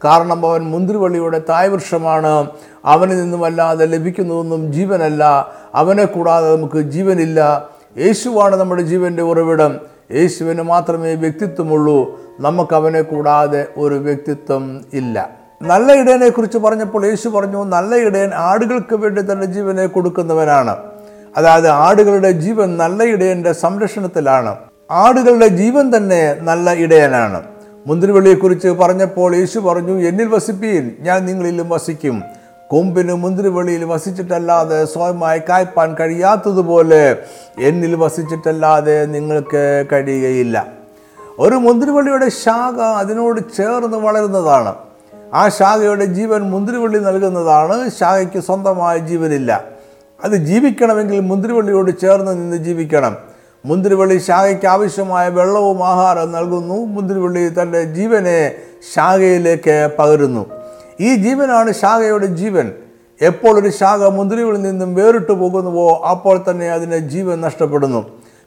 കാരണം അവൻ മുന്തിരിവള്ളിയുടെ തായ്വൃക്ഷമാണ്. അവനിൽ നിന്നുമല്ലാതെ ലഭിക്കുന്നതൊന്നും ജീവനല്ല. അവനെ കൂടാതെ നമുക്ക് ജീവനില്ല. യേശുവാണ് നമ്മുടെ ജീവന്റെ ഉറവിടം. യേശുവിന് മാത്രമേ വ്യക്തിത്വമുള്ളൂ. നമുക്ക് അവനെ കൂടാതെ ഒരു വ്യക്തിത്വം ഇല്ല. നല്ല ഇടയനെ കുറിച്ച് പറഞ്ഞപ്പോൾ യേശു പറഞ്ഞു നല്ല ഇടയൻ ആടുകൾക്ക് വേണ്ടി തന്റെ ജീവനെ കൊടുക്കുന്നവനാണ്. അതായത് ആടുകളുടെ ജീവൻ നല്ല ഇടയന്റെ സംരക്ഷണത്തിലാണ്. ആടുകളുടെ ജീവൻ തന്നെ നല്ല ഇടയനാണ്. മുന്തിരിവള്ളിയെക്കുറിച്ച് പറഞ്ഞപ്പോൾ യേശു പറഞ്ഞു എന്നിൽ വസിപ്പീൻ ഞാൻ നിങ്ങളിലും വസിക്കും. കൊമ്പിന് മുന്തിരിവള്ളിയിൽ വസിച്ചിട്ടല്ലാതെ സ്വയമായി കായ്പാൻ കഴിയാത്തതുപോലെ എന്നിൽ വസിച്ചിട്ടല്ലാതെ നിങ്ങൾക്ക് കഴിയുകയില്ല. ഒരു മുന്തിരിവള്ളിയുടെ ശാഖ അതിനോട് ചേർന്ന് വളരുന്നതാണ്. ആ ശാഖയുടെ ജീവൻ മുന്തിരിവള്ളി നൽകുന്നതാണ്. ശാഖയ്ക്ക് സ്വന്തമായ ജീവനില്ല. അത് ജീവിക്കണമെങ്കിൽ മുന്തിരിവള്ളിയോട് ചേർന്ന് നിന്ന് ജീവിക്കണം. മുന്തിരിവള്ളി ശാഖയ്ക്ക് ആവശ്യമായ വെള്ളവും ആഹാരം നൽകുന്നു. മുന്തിരിവള്ളി തന്റെ ജീവനെ ശാഖയിലേക്ക് പകരുന്നു. ഈ ജീവനാണ് ശാഖയുടെ ജീവൻ. എപ്പോൾ ഒരു ശാഖ മുന്തിരികളിൽ നിന്നും വേറിട്ട് പോകുന്നുവോ അപ്പോൾ തന്നെ അതിന് ജീവൻ നഷ്ടപ്പെടുന്നു.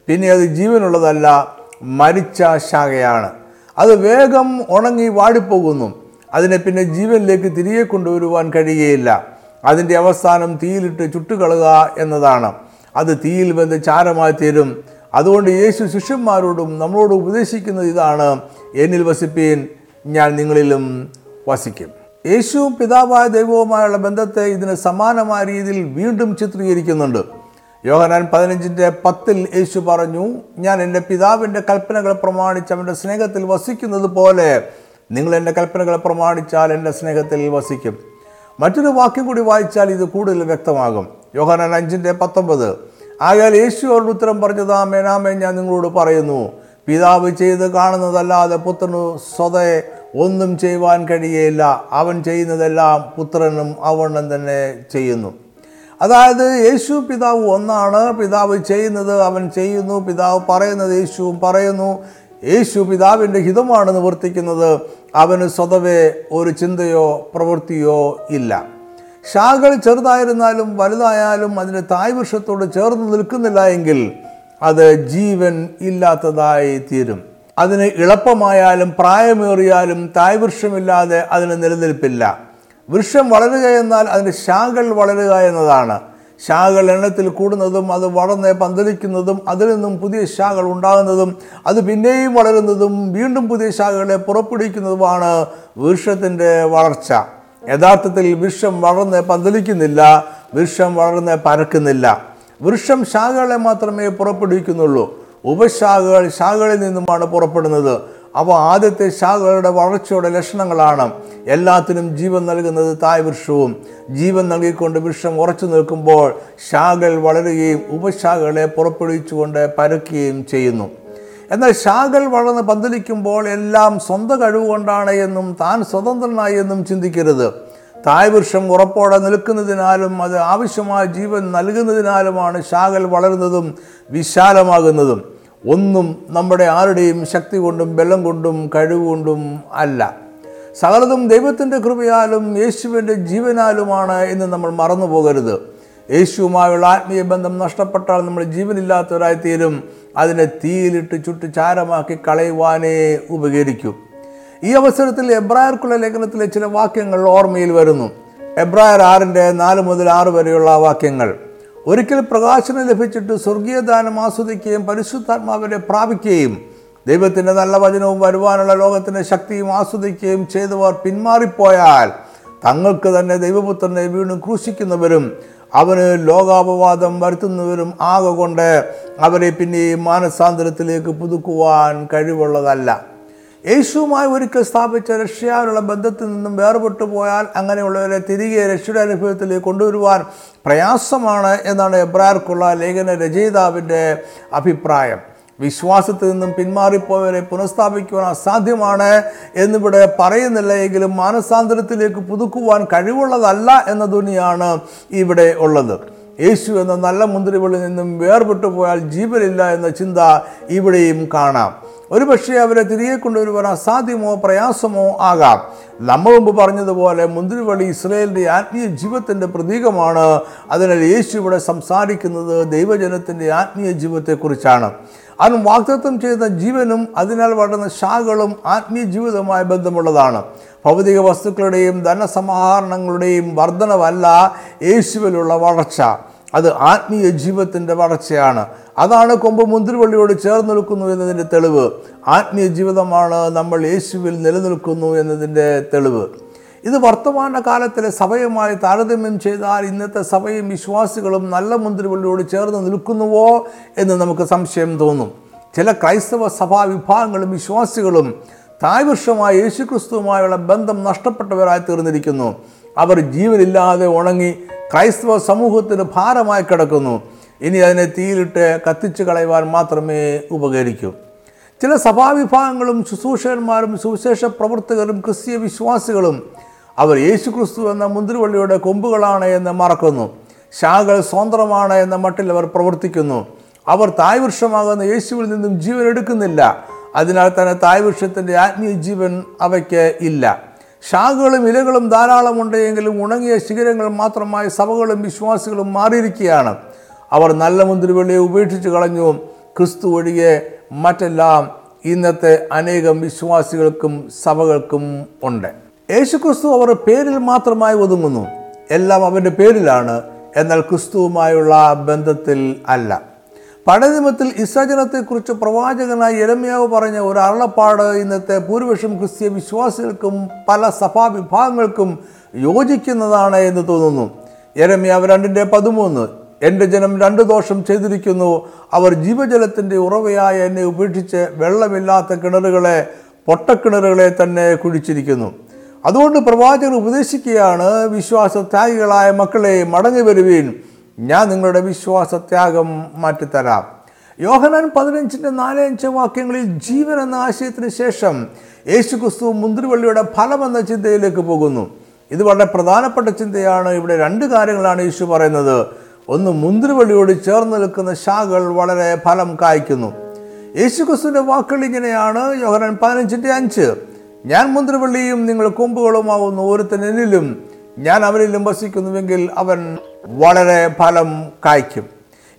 പിന്നെ അത് ജീവനുള്ളതല്ല മരിച്ച ശാഖയാണ്. അത് വേഗം ഉണങ്ങി വാടിപ്പോകുന്നു. അതിനെ പിന്നെ ജീവനിലേക്ക് തിരികെ കൊണ്ടുവരുവാൻ കഴിയുകയില്ല. അതിന്റെ അവസാനം തീയിലിട്ട് ചുട്ടുകളയുക എന്നതാണ്. അത് തീയിൽ വെന്ത് ചാരമായി തീരും. അതുകൊണ്ട് യേശു ശിഷ്യന്മാരോടും നമ്മളോട് ഉപദേശിക്കുന്നത് ഇതാണ്. എന്നിൽ വസിപ്പീൻ ഞാൻ നിങ്ങളിലും വസിക്കും. യേശുവും പിതാവായ ദൈവവുമായുള്ള ബന്ധത്തെ ഇതിന് സമാനമായ രീതിയിൽ വീണ്ടും ചിത്രീകരിക്കുന്നുണ്ട്. യോഹനാൻ പതിനഞ്ചിന്റെ പത്തിൽ യേശു പറഞ്ഞു ഞാൻ എന്റെ പിതാവിന്റെ കൽപ്പനകൾ പ്രമാണിച്ച് അവന്റെ സ്നേഹത്തിൽ വസിക്കുന്നത് പോലെ നിങ്ങൾ എന്റെ കൽപ്പനകൾ പ്രമാണിച്ചാൽ എന്റെ സ്നേഹത്തിൽ വസിക്കും. മറ്റൊരു വാക്യം കൂടി വായിച്ചാൽ ഇത് കൂടുതൽ വ്യക്തമാകും. യോഹനാൻ അഞ്ചിന്റെ പത്തൊമ്പത് ആയാൽ യേശു അവരുടെ ഉത്തരം പറഞ്ഞത് ആമേനാമേ ഞാൻ നിങ്ങളോട് പറയുന്നു. പിതാവ് ചെയ്ത് കാണുന്നതല്ലാതെ പുത്രന് സ്വതേ ഒന്നും ചെയ്യുവാൻ കഴിയയില്ല. അവൻ ചെയ്യുന്നതെല്ലാം പുത്രനും അവണ്ണം തന്നെ ചെയ്യുന്നു. അതായത് യേശു പിതാവ് ഒന്നാണ് പിതാവ് ചെയ്യുന്നത് അവൻ ചെയ്യുന്നു പിതാവ് പറയുന്നത് യേശുവും പറയുന്നു. യേശു പിതാവിന്റെ ഹിതമാണ് നിവർത്തിക്കുന്നത്. അവന് സ്വതവേ ഒരു ചിന്തയോ പ്രവൃത്തിയോ ഇല്ല. ശാഖകൾ ചെറുതായിരുന്നാലും വലുതായാലും അതിന്റെ തായ്വൃക്ഷത്തോട് ചേർന്ന് നിൽക്കുന്നില്ല എങ്കിൽ അത് ജീവൻ ഇല്ലാത്തതായി തീരും. അതിന് ഇളപ്പമായാലും പ്രായമേറിയാലും തായ്വൃക്ഷമില്ലാതെ അതിന് നിലനിൽപ്പില്ല. വൃക്ഷം വളരുക എന്നാൽ അതിന്റെ ശാഖകൾ വളരുക എന്നതാണ്. ശാഖകൾ എണ്ണത്തിൽ കൂടുന്നതും അത് വളർന്ന് പന്തലിക്കുന്നതും അതിൽ നിന്നും പുതിയ ശാഖകൾ ഉണ്ടാകുന്നതും അത് പിന്നെയും വളരുന്നതും വീണ്ടും പുതിയ ശാഖകളെ പുറപ്പെടുവിക്കുന്നതുമാണ് വൃക്ഷത്തിന്റെ വളർച്ച. യഥാർത്ഥത്തിൽ വൃക്ഷം വളർന്ന് പന്തലിക്കുന്നില്ല വൃക്ഷം വളർന്ന് പരക്കുന്നില്ല. വൃക്ഷം ശാഖകളെ മാത്രമേ പുറപ്പെടുവിക്കുന്നുള്ളൂ. ഉപശാഖകൾ ശാഖകളിൽ നിന്നുമാണ് പുറപ്പെടുന്നത്. അവ ആദ്യത്തെ ശാഖകളുടെ വളർച്ചയുടെ ലക്ഷണങ്ങളാണ്. എല്ലാത്തിനും ജീവൻ നൽകുന്നത് തായ് വൃക്ഷവും. ജീവൻ നൽകിക്കൊണ്ട് വൃക്ഷം ഉറച്ചു നിൽക്കുമ്പോൾ ശാഖകൾ വളരുകയും ഉപശാഖകളെ പുറപ്പെടുവിച്ചുകൊണ്ട് പരക്കുകയും ചെയ്യുന്നു. എന്നാൽ ശാഖൽ വളർന്ന് പന്തലിക്കുമ്പോൾ എല്ലാം സ്വന്തം കഴിവുകൊണ്ടാണ് എന്നും താൻ സ്വതന്ത്രനായി എന്നും ചിന്തിക്കരുത്. തായ്വൃക്ഷം ഉറപ്പോടെ നിൽക്കുന്നതിനാലും അത് ആവശ്യമായ ജീവൻ നൽകുന്നതിനാലുമാണ് ശാഖൽ വളരുന്നതും വിശാലമാകുന്നതും. ഒന്നും നമ്മുടെ ആരുടെയും ശക്തി കൊണ്ടും ബലം കൊണ്ടും കഴിവുകൊണ്ടും അല്ല. സകലതും ദൈവത്തിന്റെ കൃപയാലും യേശുവിന്റെ ജീവനാലുമാണ് എന്ന് നമ്മൾ മറന്നു പോകരുത് യേശുവുമായുള്ള ആത്മീയ ബന്ധം നഷ്ടപ്പെട്ടാൽ നമ്മൾ ജീവനില്ലാത്തവരായിത്തീരും. അതിനെ തീയിലിട്ട് ചുട്ട് ചാരമാക്കി കളയുവാനേ ഉപകരിക്കും. ഈ അവസരത്തിൽ എബ്രായർക്കുള്ള ലേഖനത്തിലെ ചില വാക്യങ്ങൾ ഓർമ്മയിൽ വരുന്നു. എബ്രായർ ആറിന്റെ നാല് മുതൽ ആറ് വരെയുള്ള വാക്യങ്ങൾ. ഒരിക്കൽ പ്രകാശനം ലഭിച്ചിട്ട് സ്വർഗീയദാനം ആസ്വദിക്കുകയും പരിശുദ്ധാത്മാവിനെ പ്രാപിക്കുകയും ദൈവത്തിന്റെ നല്ല വചനവും വരുവാനുള്ള ലോകത്തിന്റെ ശക്തിയും ആസ്വദിക്കുകയും ചെയ്തവർ പിന്മാറിപ്പോയാൽ തങ്ങൾക്ക് തന്നെ ദൈവപുത്രനെ വീണ്ടും ക്രൂശിക്കുന്നവരും അവന് ലോകാപവാദം വരുത്തുന്നവരും ആകെ കൊണ്ട് അവരെ പിന്നെയും മാനസാന്തരത്തിലേക്ക് പുതുക്കുവാൻ കഴിവുള്ളതല്ല. യേശുവുമായി ഒരിക്കൽ സ്ഥാപിച്ച രക്ഷയാനുള്ള ബന്ധത്തിൽ നിന്നും വേർപെട്ടു പോയാൽ അങ്ങനെയുള്ളവരെ തിരികെ രക്ഷയുടെ അനുഭവത്തിലേക്ക് കൊണ്ടുവരുവാൻ പ്രയാസമാണ് എന്നാണ് എബ്രാർക്കുള്ള ലേഖന രചയിതാവിന്റെ അഭിപ്രായം. വിശ്വാസത്തിൽ നിന്നും പിന്മാറിപ്പോയവരെ പുനഃസ്ഥാപിക്കുവാൻ അസാധ്യമാണ് എന്നിവിടെ പറയുന്നില്ല എങ്കിലും മാനസാന്തരത്തിലേക്ക് പുതുക്കുവാൻ കഴിവുള്ളതല്ല എന്ന ധ്വനിയാണ് ഇവിടെ ഉള്ളത്. യേശു എന്ന നല്ല മുന്തിരിവള്ളിൽ നിന്നും വേർപെട്ടു പോയാൽ ജീവനില്ല എന്ന ചിന്ത ഇവിടെയും കാണാം. ഒരുപക്ഷെ അവരെ തിരികെ കൊണ്ടുവരുവാൻ അസാധ്യമോ പ്രയാസമോ ആകാം. നമ്മൾ മുമ്പ് പറഞ്ഞതുപോലെ മുന്തിരിവള്ളി ഇസ്രയേലിന്റെ ആത്മീയ ജീവിതത്തിന്റെ പ്രതീകമാണ്. അതിനാൽ യേശു ഇവിടെ സംസാരിക്കുന്നത് ദൈവജനത്തിന്റെ ആത്മീയ ജീവിതത്തെക്കുറിച്ചാണ്. അവൻ വാഗ്ദത്വം ചെയ്ത ജീവനും അതിനാൽ വളർന്ന ശാഖകളും ആത്മീയ ജീവിതവുമായി ബന്ധമുള്ളതാണ്. ഭൗതിക വസ്തുക്കളുടെയും ധനസമാഹരണങ്ങളുടെയും വർധനവല്ല യേശുവിലുള്ള വളർച്ച. അത് ആത്മീയ ജീവിതത്തിന്റെ വളർച്ചയാണ്. അതാണ് കൊമ്പ് മുന്തിരിവള്ളിയോട് ചേർന്ന് നിൽക്കുന്നു എന്നതിന്റെ തെളിവ്. ആത്മീയ ജീവിതമാണ് നമ്മൾ യേശുവിൽ നിലനിൽക്കുന്നു എന്നതിന്റെ തെളിവ്. ഇത് വർത്തമാന കാലത്തിലെ സഭയുമായി താരതമ്യം ചെയ്താൽ ഇന്നത്തെ സഭയും വിശ്വാസികളും നല്ല മുന്തിരിവള്ളിയോട് ചേർന്ന് നിൽക്കുന്നുവോ എന്ന് നമുക്ക് സംശയം തോന്നും. ചില ക്രൈസ്തവ സഭാ വിഭാഗങ്ങളും വിശ്വാസികളും തായ്വൃക്ഷമായ യേശുക്രിസ്തുവുമായുള്ള ബന്ധം നഷ്ടപ്പെട്ടവരായി തീർന്നിരിക്കുന്നു. അവർ ജീവനില്ലാതെ ഉണങ്ങി ക്രൈസ്തവ സമൂഹത്തിന് ഭാരമായി കിടക്കുന്നു. ഇനി അതിനെ തീയിലിട്ട് കത്തിച്ചു കളയുവാൻ മാത്രമേ ഉപകരിക്കൂ. ചില സഭാവിഭാഗങ്ങളും ശുശ്രൂഷകന്മാരും സുവിശേഷ പ്രവർത്തകരും ക്രിസ്തീയ വിശ്വാസികളും അവർ യേശു ക്രിസ്തു എന്ന മുന്തിരിവള്ളിയുടെ കൊമ്പുകളാണ് എന്ന് മറക്കുന്നു. ശാഖകൾ സ്വതന്ത്രമാണ് എന്ന മട്ടിൽ അവർ പ്രവർത്തിക്കുന്നു. അവർ തായ് വൃക്ഷമാകുന്ന യേശുവിൽ നിന്നും ജീവൻ എടുക്കുന്നില്ല. അതിനാൽ തന്നെ തായ് വൃക്ഷത്തിന്റെ ആത്മീയ ജീവൻ അവയ്ക്ക് ഇല്ല. ശാഖകളും ഇലകളും ധാരാളമുണ്ടെങ്കിലും ഉണങ്ങിയ ശിഖരങ്ങൾ മാത്രമായി സഭകളും വിശ്വാസികളും മാറിയിരിക്കുകയാണ്. അവർ നല്ല മുന്തിരിവള്ളിയെ ഉപേക്ഷിച്ച് കളഞ്ഞു. ക്രിസ്തു ഒഴികെ മറ്റെല്ലാം ഇന്നത്തെ അനേകം വിശ്വാസികൾക്കും സഭകൾക്കും ഉണ്ട്. യേശുക്രിസ്തു അവർ പേരിൽ മാത്രമായി ഒതുങ്ങുന്നു. എല്ലാം അവന്റെ പേരിലാണ്. എന്നാൽ ക്രിസ്തുവുമായുള്ള ബന്ധത്തിൽ അല്ല. പഴയ നിയമത്തിൽ ഇസ്രജനത്തെക്കുറിച്ച് പ്രവാചകനായി എരമയാവ് പറഞ്ഞ ഒരു അരുളപ്പാട് ഇന്നത്തെ ഭൂരിപക്ഷം ക്രിസ്തീയ വിശ്വാസികൾക്കും പല സഭാവിഭാഗങ്ങൾക്കും യോജിക്കുന്നതാണ് എന്ന് തോന്നുന്നു. എരമയാവ് രണ്ടിന്റെ പതിമൂന്ന് എന്റെ ജനം രണ്ട് ദോഷം ചെയ്തിരിക്കുന്നു. അവർ ജീവജലത്തിന്റെ ഉറവയായ എന്നെ ഉപേക്ഷിച്ച് വെള്ളമില്ലാത്ത കിണറുകളെ പൊട്ടക്കിണറുകളെ തന്നെ കുഴിച്ചിരിക്കുന്നു. അതുകൊണ്ട് പ്രവാചകർ ഉപദേശിക്കുകയാണ് വിശ്വാസത്യാഗികളായ മക്കളെ മടങ്ങി വരുവീൻ. ഞാൻ നിങ്ങളുടെ വിശ്വാസത്യാഗം മാറ്റിത്തരാം. യോഹനാൻ പതിനഞ്ചിന്റെ നാലഞ്ച് വാക്യങ്ങളിൽ ജീവൻ എന്ന ആശയത്തിന് ശേഷം യേശു ക്രിസ്തു മുന്തിരിവള്ളിയുടെ ഫലം എന്ന ചിന്തയിലേക്ക് പോകുന്നു. ഇത് വളരെ പ്രധാനപ്പെട്ട ചിന്തയാണ്. ഇവിടെ രണ്ട് കാര്യങ്ങളാണ് യേശു പറയുന്നത്. ഒന്ന് മുന്തിരിവള്ളിയോട് ചേർന്ന് നിൽക്കുന്ന ശാഖകൾ വളരെ ഫലം കായ്ക്കുന്നു. യേശു ക്രിസ്തുവിന്റെ വാക്കുകൾ ഇങ്ങനെയാണ്. യോഹനാൻ പതിനഞ്ചിന്റെ അഞ്ച് ഞാൻ മുന്തിരിവള്ളിയും നിങ്ങൾ കൊമ്പുകളുമാവുന്ന ഒരുത്തൻ എന്നിലും ഞാൻ അവരിലും വസിക്കുന്നുവെങ്കിൽ അവൻ വളരെ ഫലം കായ്ക്കും.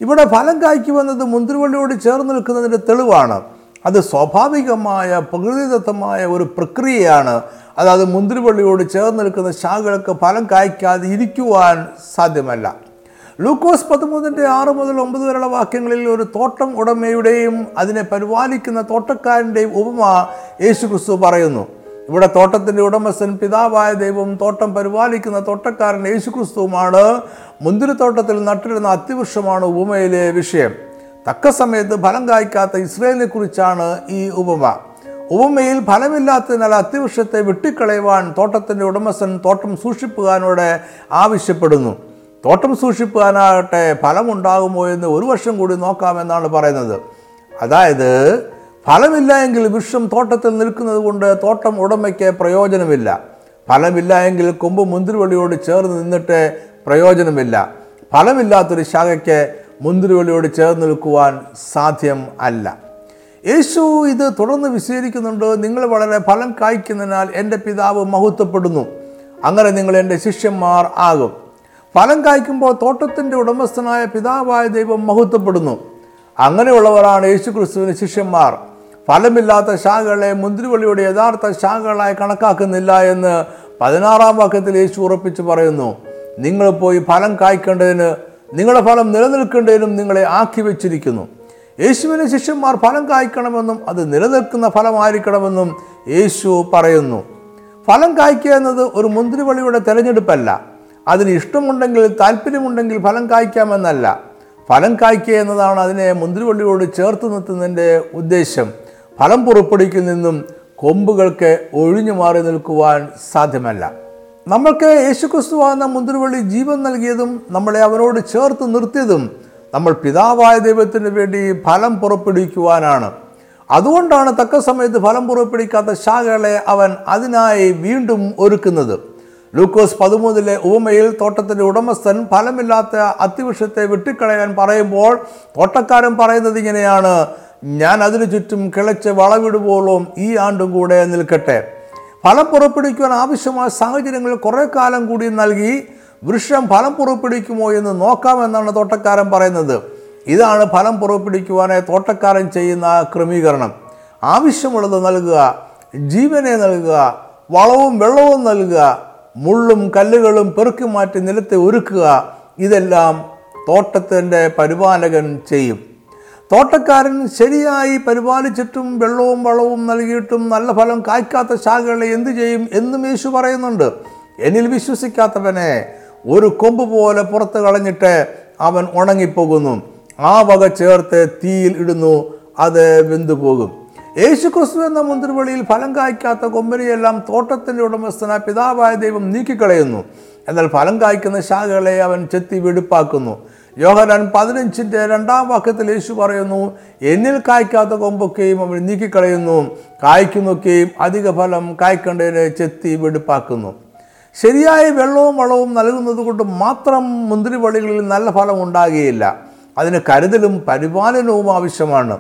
ഇവിടെ ഫലം കായ്ക്കുമെന്നത് മുന്തിരിവള്ളിയോട് ചേർന്ന് നിൽക്കുന്നതിന്റെ തെളിവാണ്. അത് സ്വാഭാവികമായ പ്രകൃതിദത്തമായ ഒരു പ്രക്രിയയാണ്. അതായത് മുന്തിരിവള്ളിയോട് ചേർന്ന് നിൽക്കുന്ന ശാഖകൾക്ക് ഫലം കായ്ക്കാതെ ഇരിക്കുവാൻ സാധ്യമല്ല. ലൂക്കോസ് പതിമൂന്നിന്റെ ആറ് മുതൽ ഒമ്പത് വരെയുള്ള വാക്യങ്ങളിൽ ഒരു തോട്ടം ഉടമയുടെയും അതിനെ പരിപാലിക്കുന്ന തോട്ടക്കാരന്റെയും ഉപമ യേശു ക്രിസ്തു പറയുന്നു. ഇവിടെ തോട്ടത്തിന്റെ ഉടമസ്ഥൻ പിതാവായ ദൈവം തോട്ടം പരിപാലിക്കുന്ന തോട്ടക്കാരൻ യേശു ക്രിസ്തുവുമാണ് മുന്തിരിത്തോട്ടത്തിൽ നട്ടിരുന്ന അതിവൃക്ഷമാണ് ഉപമയിലെ വിഷയം. തക്ക സമയത്ത് ഫലം കായ്ക്കാത്ത ഇസ്രയേലിനെ കുറിച്ചാണ് ഈ ഉപമ. ഉപമയിൽ ഫലമില്ലാത്തതിനാൽ അതിവൃക്ഷത്തെ വെട്ടിക്കളയുവാൻ തോട്ടത്തിന്റെ ഉടമസ്ഥൻ തോട്ടം സൂക്ഷിപ്പുകാരനോട് ആവശ്യപ്പെടുന്നു. തോട്ടം സൂക്ഷിപ്പാനാകട്ടെ ഫലമുണ്ടാകുമോ എന്ന് ഒരു വർഷം കൂടി നോക്കാമെന്നാണ് പറയുന്നത്. അതായത് ഫലമില്ല എങ്കിൽ വൃക്ഷം തോട്ടത്തിൽ നിൽക്കുന്നത് കൊണ്ട് തോട്ടം ഉടമയ്ക്ക് പ്രയോജനമില്ല. ഫലമില്ല എങ്കിൽ കൊമ്പ് മുന്തിരിവള്ളിയോട് ചേർന്ന് നിന്നിട്ട് പ്രയോജനമില്ല. ഫലമില്ലാത്തൊരു ശാഖയ്ക്ക് മുന്തിരിവള്ളിയോട് ചേർന്ന് നിൽക്കുവാൻ സാധ്യം അല്ല. യേശു ഇത് തുടർന്ന് വിശദീകരിക്കുന്നുണ്ട്. നിങ്ങൾ വളരെ ഫലം കായ്ക്കുന്നതിനാൽ എന്റെ പിതാവ് മഹത്വപ്പെടുന്നു. അങ്ങനെ നിങ്ങൾ എന്റെ ശിഷ്യന്മാർ ആകും. ഫലം കായ്ക്കുമ്പോൾ തോട്ടത്തിന്റെ ഉടമസ്ഥനായ പിതാവായ ദൈവം മഹത്വപ്പെടുന്നു. അങ്ങനെയുള്ളവരാണ് യേശു ക്രിസ്തുവിന് ശിഷ്യന്മാർ. ഫലമില്ലാത്ത ശാഖകളെ മുന്തിരിവള്ളിയുടെ യഥാർത്ഥ ശാഖകളായി കണക്കാക്കുന്നില്ല എന്ന് പതിനാറാം വാക്യത്തിൽ യേശു ഉറപ്പിച്ച് പറയുന്നു. നിങ്ങൾ പോയി ഫലം കായ്ക്കേണ്ടതിന് നിങ്ങളുടെ ഫലം നിലനിൽക്കേണ്ടതിനും നിങ്ങളെ ആക്കി വെച്ചിരിക്കുന്നു. യേശുവിന് ശിഷ്യന്മാർ ഫലം കായ്ക്കണമെന്നും അത് നിലനിൽക്കുന്ന ഫലമായിരിക്കണമെന്നും യേശു പറയുന്നു. ഫലം കായ്ക്കുക എന്നത് ഒരു മുന്തിരിവള്ളിയുടെ തെരഞ്ഞെടുപ്പല്ല. അതിന് ഇഷ്ടമുണ്ടെങ്കിൽ താല്പര്യമുണ്ടെങ്കിൽ ഫലം കായ്ക്കാമെന്നല്ല. ഫലം കായ്ക്കുക എന്നതാണ് അതിനെ മുന്തിരിവള്ളിയോട് ചേർത്ത് നിർത്തുന്നതിന്റെ ഉദ്ദേശം. ഫലം നിന്നും കൊമ്പുകൾക്ക് ഒഴിഞ്ഞു മാറി നിൽക്കുവാൻ സാധ്യമല്ല. നമ്മൾക്ക് യേശുക്രിസ്തു എന്ന മുന്തിരിവള്ളി ജീവൻ നൽകിയതും നമ്മളെ അവനോട് ചേർത്ത് നിർത്തിയതും നമ്മൾ പിതാവായ ദൈവത്തിന് വേണ്ടി ഫലം പുറപ്പെടുവിക്കുവാനാണ്. അതുകൊണ്ടാണ് തക്ക സമയത്ത് ഫലം പുറപ്പെടുവിക്കാത്ത ശാഖകളെ അവൻ അതിനായി വീണ്ടും ഒരുക്കുന്നത്. ലൂക്കോസ് പതിമൂന്നിലെ ഉപമയിൽ തോട്ടത്തിന്റെ ഉടമസ്ഥൻ ഫലമില്ലാത്ത അത്തിവൃക്ഷത്തെ വെട്ടിക്കളയാൻ പറയുമ്പോൾ തോട്ടക്കാരൻ പറയുന്നത് ഇങ്ങനെയാണ് ഞാൻ അതിനു ചുറ്റും കിളച്ച് വളവിടുവോളം ഈ ആണ്ടും കൂടെ നിൽക്കട്ടെ. ഫലം പുറപ്പെടുവിക്കുവാൻ ആവശ്യമായ സാഹചര്യങ്ങൾ കുറേ കാലം കൂടി നൽകി വൃക്ഷം ഫലം പുറപ്പെടുവിക്കുമോ എന്ന് നോക്കാമെന്നാണ് തോട്ടക്കാരൻ പറയുന്നത്. ഇതാണ് ഫലം പുറപ്പെടുവിക്കുവാനായി തോട്ടക്കാരൻ ചെയ്യുന്ന ക്രമീകരണം. ആവശ്യമുള്ളത് നൽകുക ജീവനെ നൽകുക വളവും വെള്ളവും നൽകുക മുള്ളും കല്ലുകളും പെറുക്കി മാറ്റി നിലത്തെ ഒരുക്കുക ഇതെല്ലാം തോട്ടത്തിന്റെ പരിപാലകൻ ചെയ്യും. തോട്ടക്കാരൻ ശരിയായി പരിപാലിച്ചിട്ടും വെള്ളവും വളവും നൽകിയിട്ടും നല്ല ഫലം കായ്ക്കാത്ത ശാഖകളെ എന്തു ചെയ്യും എന്നും യേശു പറയുന്നുണ്ട്. എന്നിൽ വിശ്വസിക്കാത്തവനെ ഒരു കൊമ്പ് പോലെ പുറത്ത് കളഞ്ഞിട്ട് അവൻ ഉണങ്ങിപ്പോകുന്നു. ആ വക ചേർത്ത് തീയിൽ ഇടുന്നു അത് വെന്തുപോകും. യേശു ക്രിസ്തു എന്ന മുന്തിരിവളിയിൽ ഫലം കായ്ക്കാത്ത കൊമ്പനെയെല്ലാം തോട്ടത്തിന്റെ ഉടമസ്ഥന പിതാവായ ദൈവം നീക്കിക്കളയുന്നു. എന്നാൽ ഫലം കായ്ക്കുന്ന ശാഖകളെ അവൻ ചെത്തി വെടുപ്പാക്കുന്നു. യോഹനാൻ പതിനഞ്ചിന്റെ രണ്ടാം വാക്യത്തിൽ യേശു പറയുന്നു എന്നിൽ കായ്ക്കാത്ത കൊമ്പൊക്കെയും അവൻ നീക്കിക്കളയുന്നു. കായ്ക്കുന്നൊക്കെയും അധിക ഫലം കായ്ക്കേണ്ടതിനെ ചെത്തി വെടുപ്പാക്കുന്നു. ശരിയായ വെള്ളവും വളവും നൽകുന്നത് കൊണ്ട് മാത്രം മുന്തിരിവള്ളികളിൽ നല്ല ഫലം ഉണ്ടാകുകയില്ല. അതിന് കരുതലും പരിപാലനവും ആവശ്യമാണ്.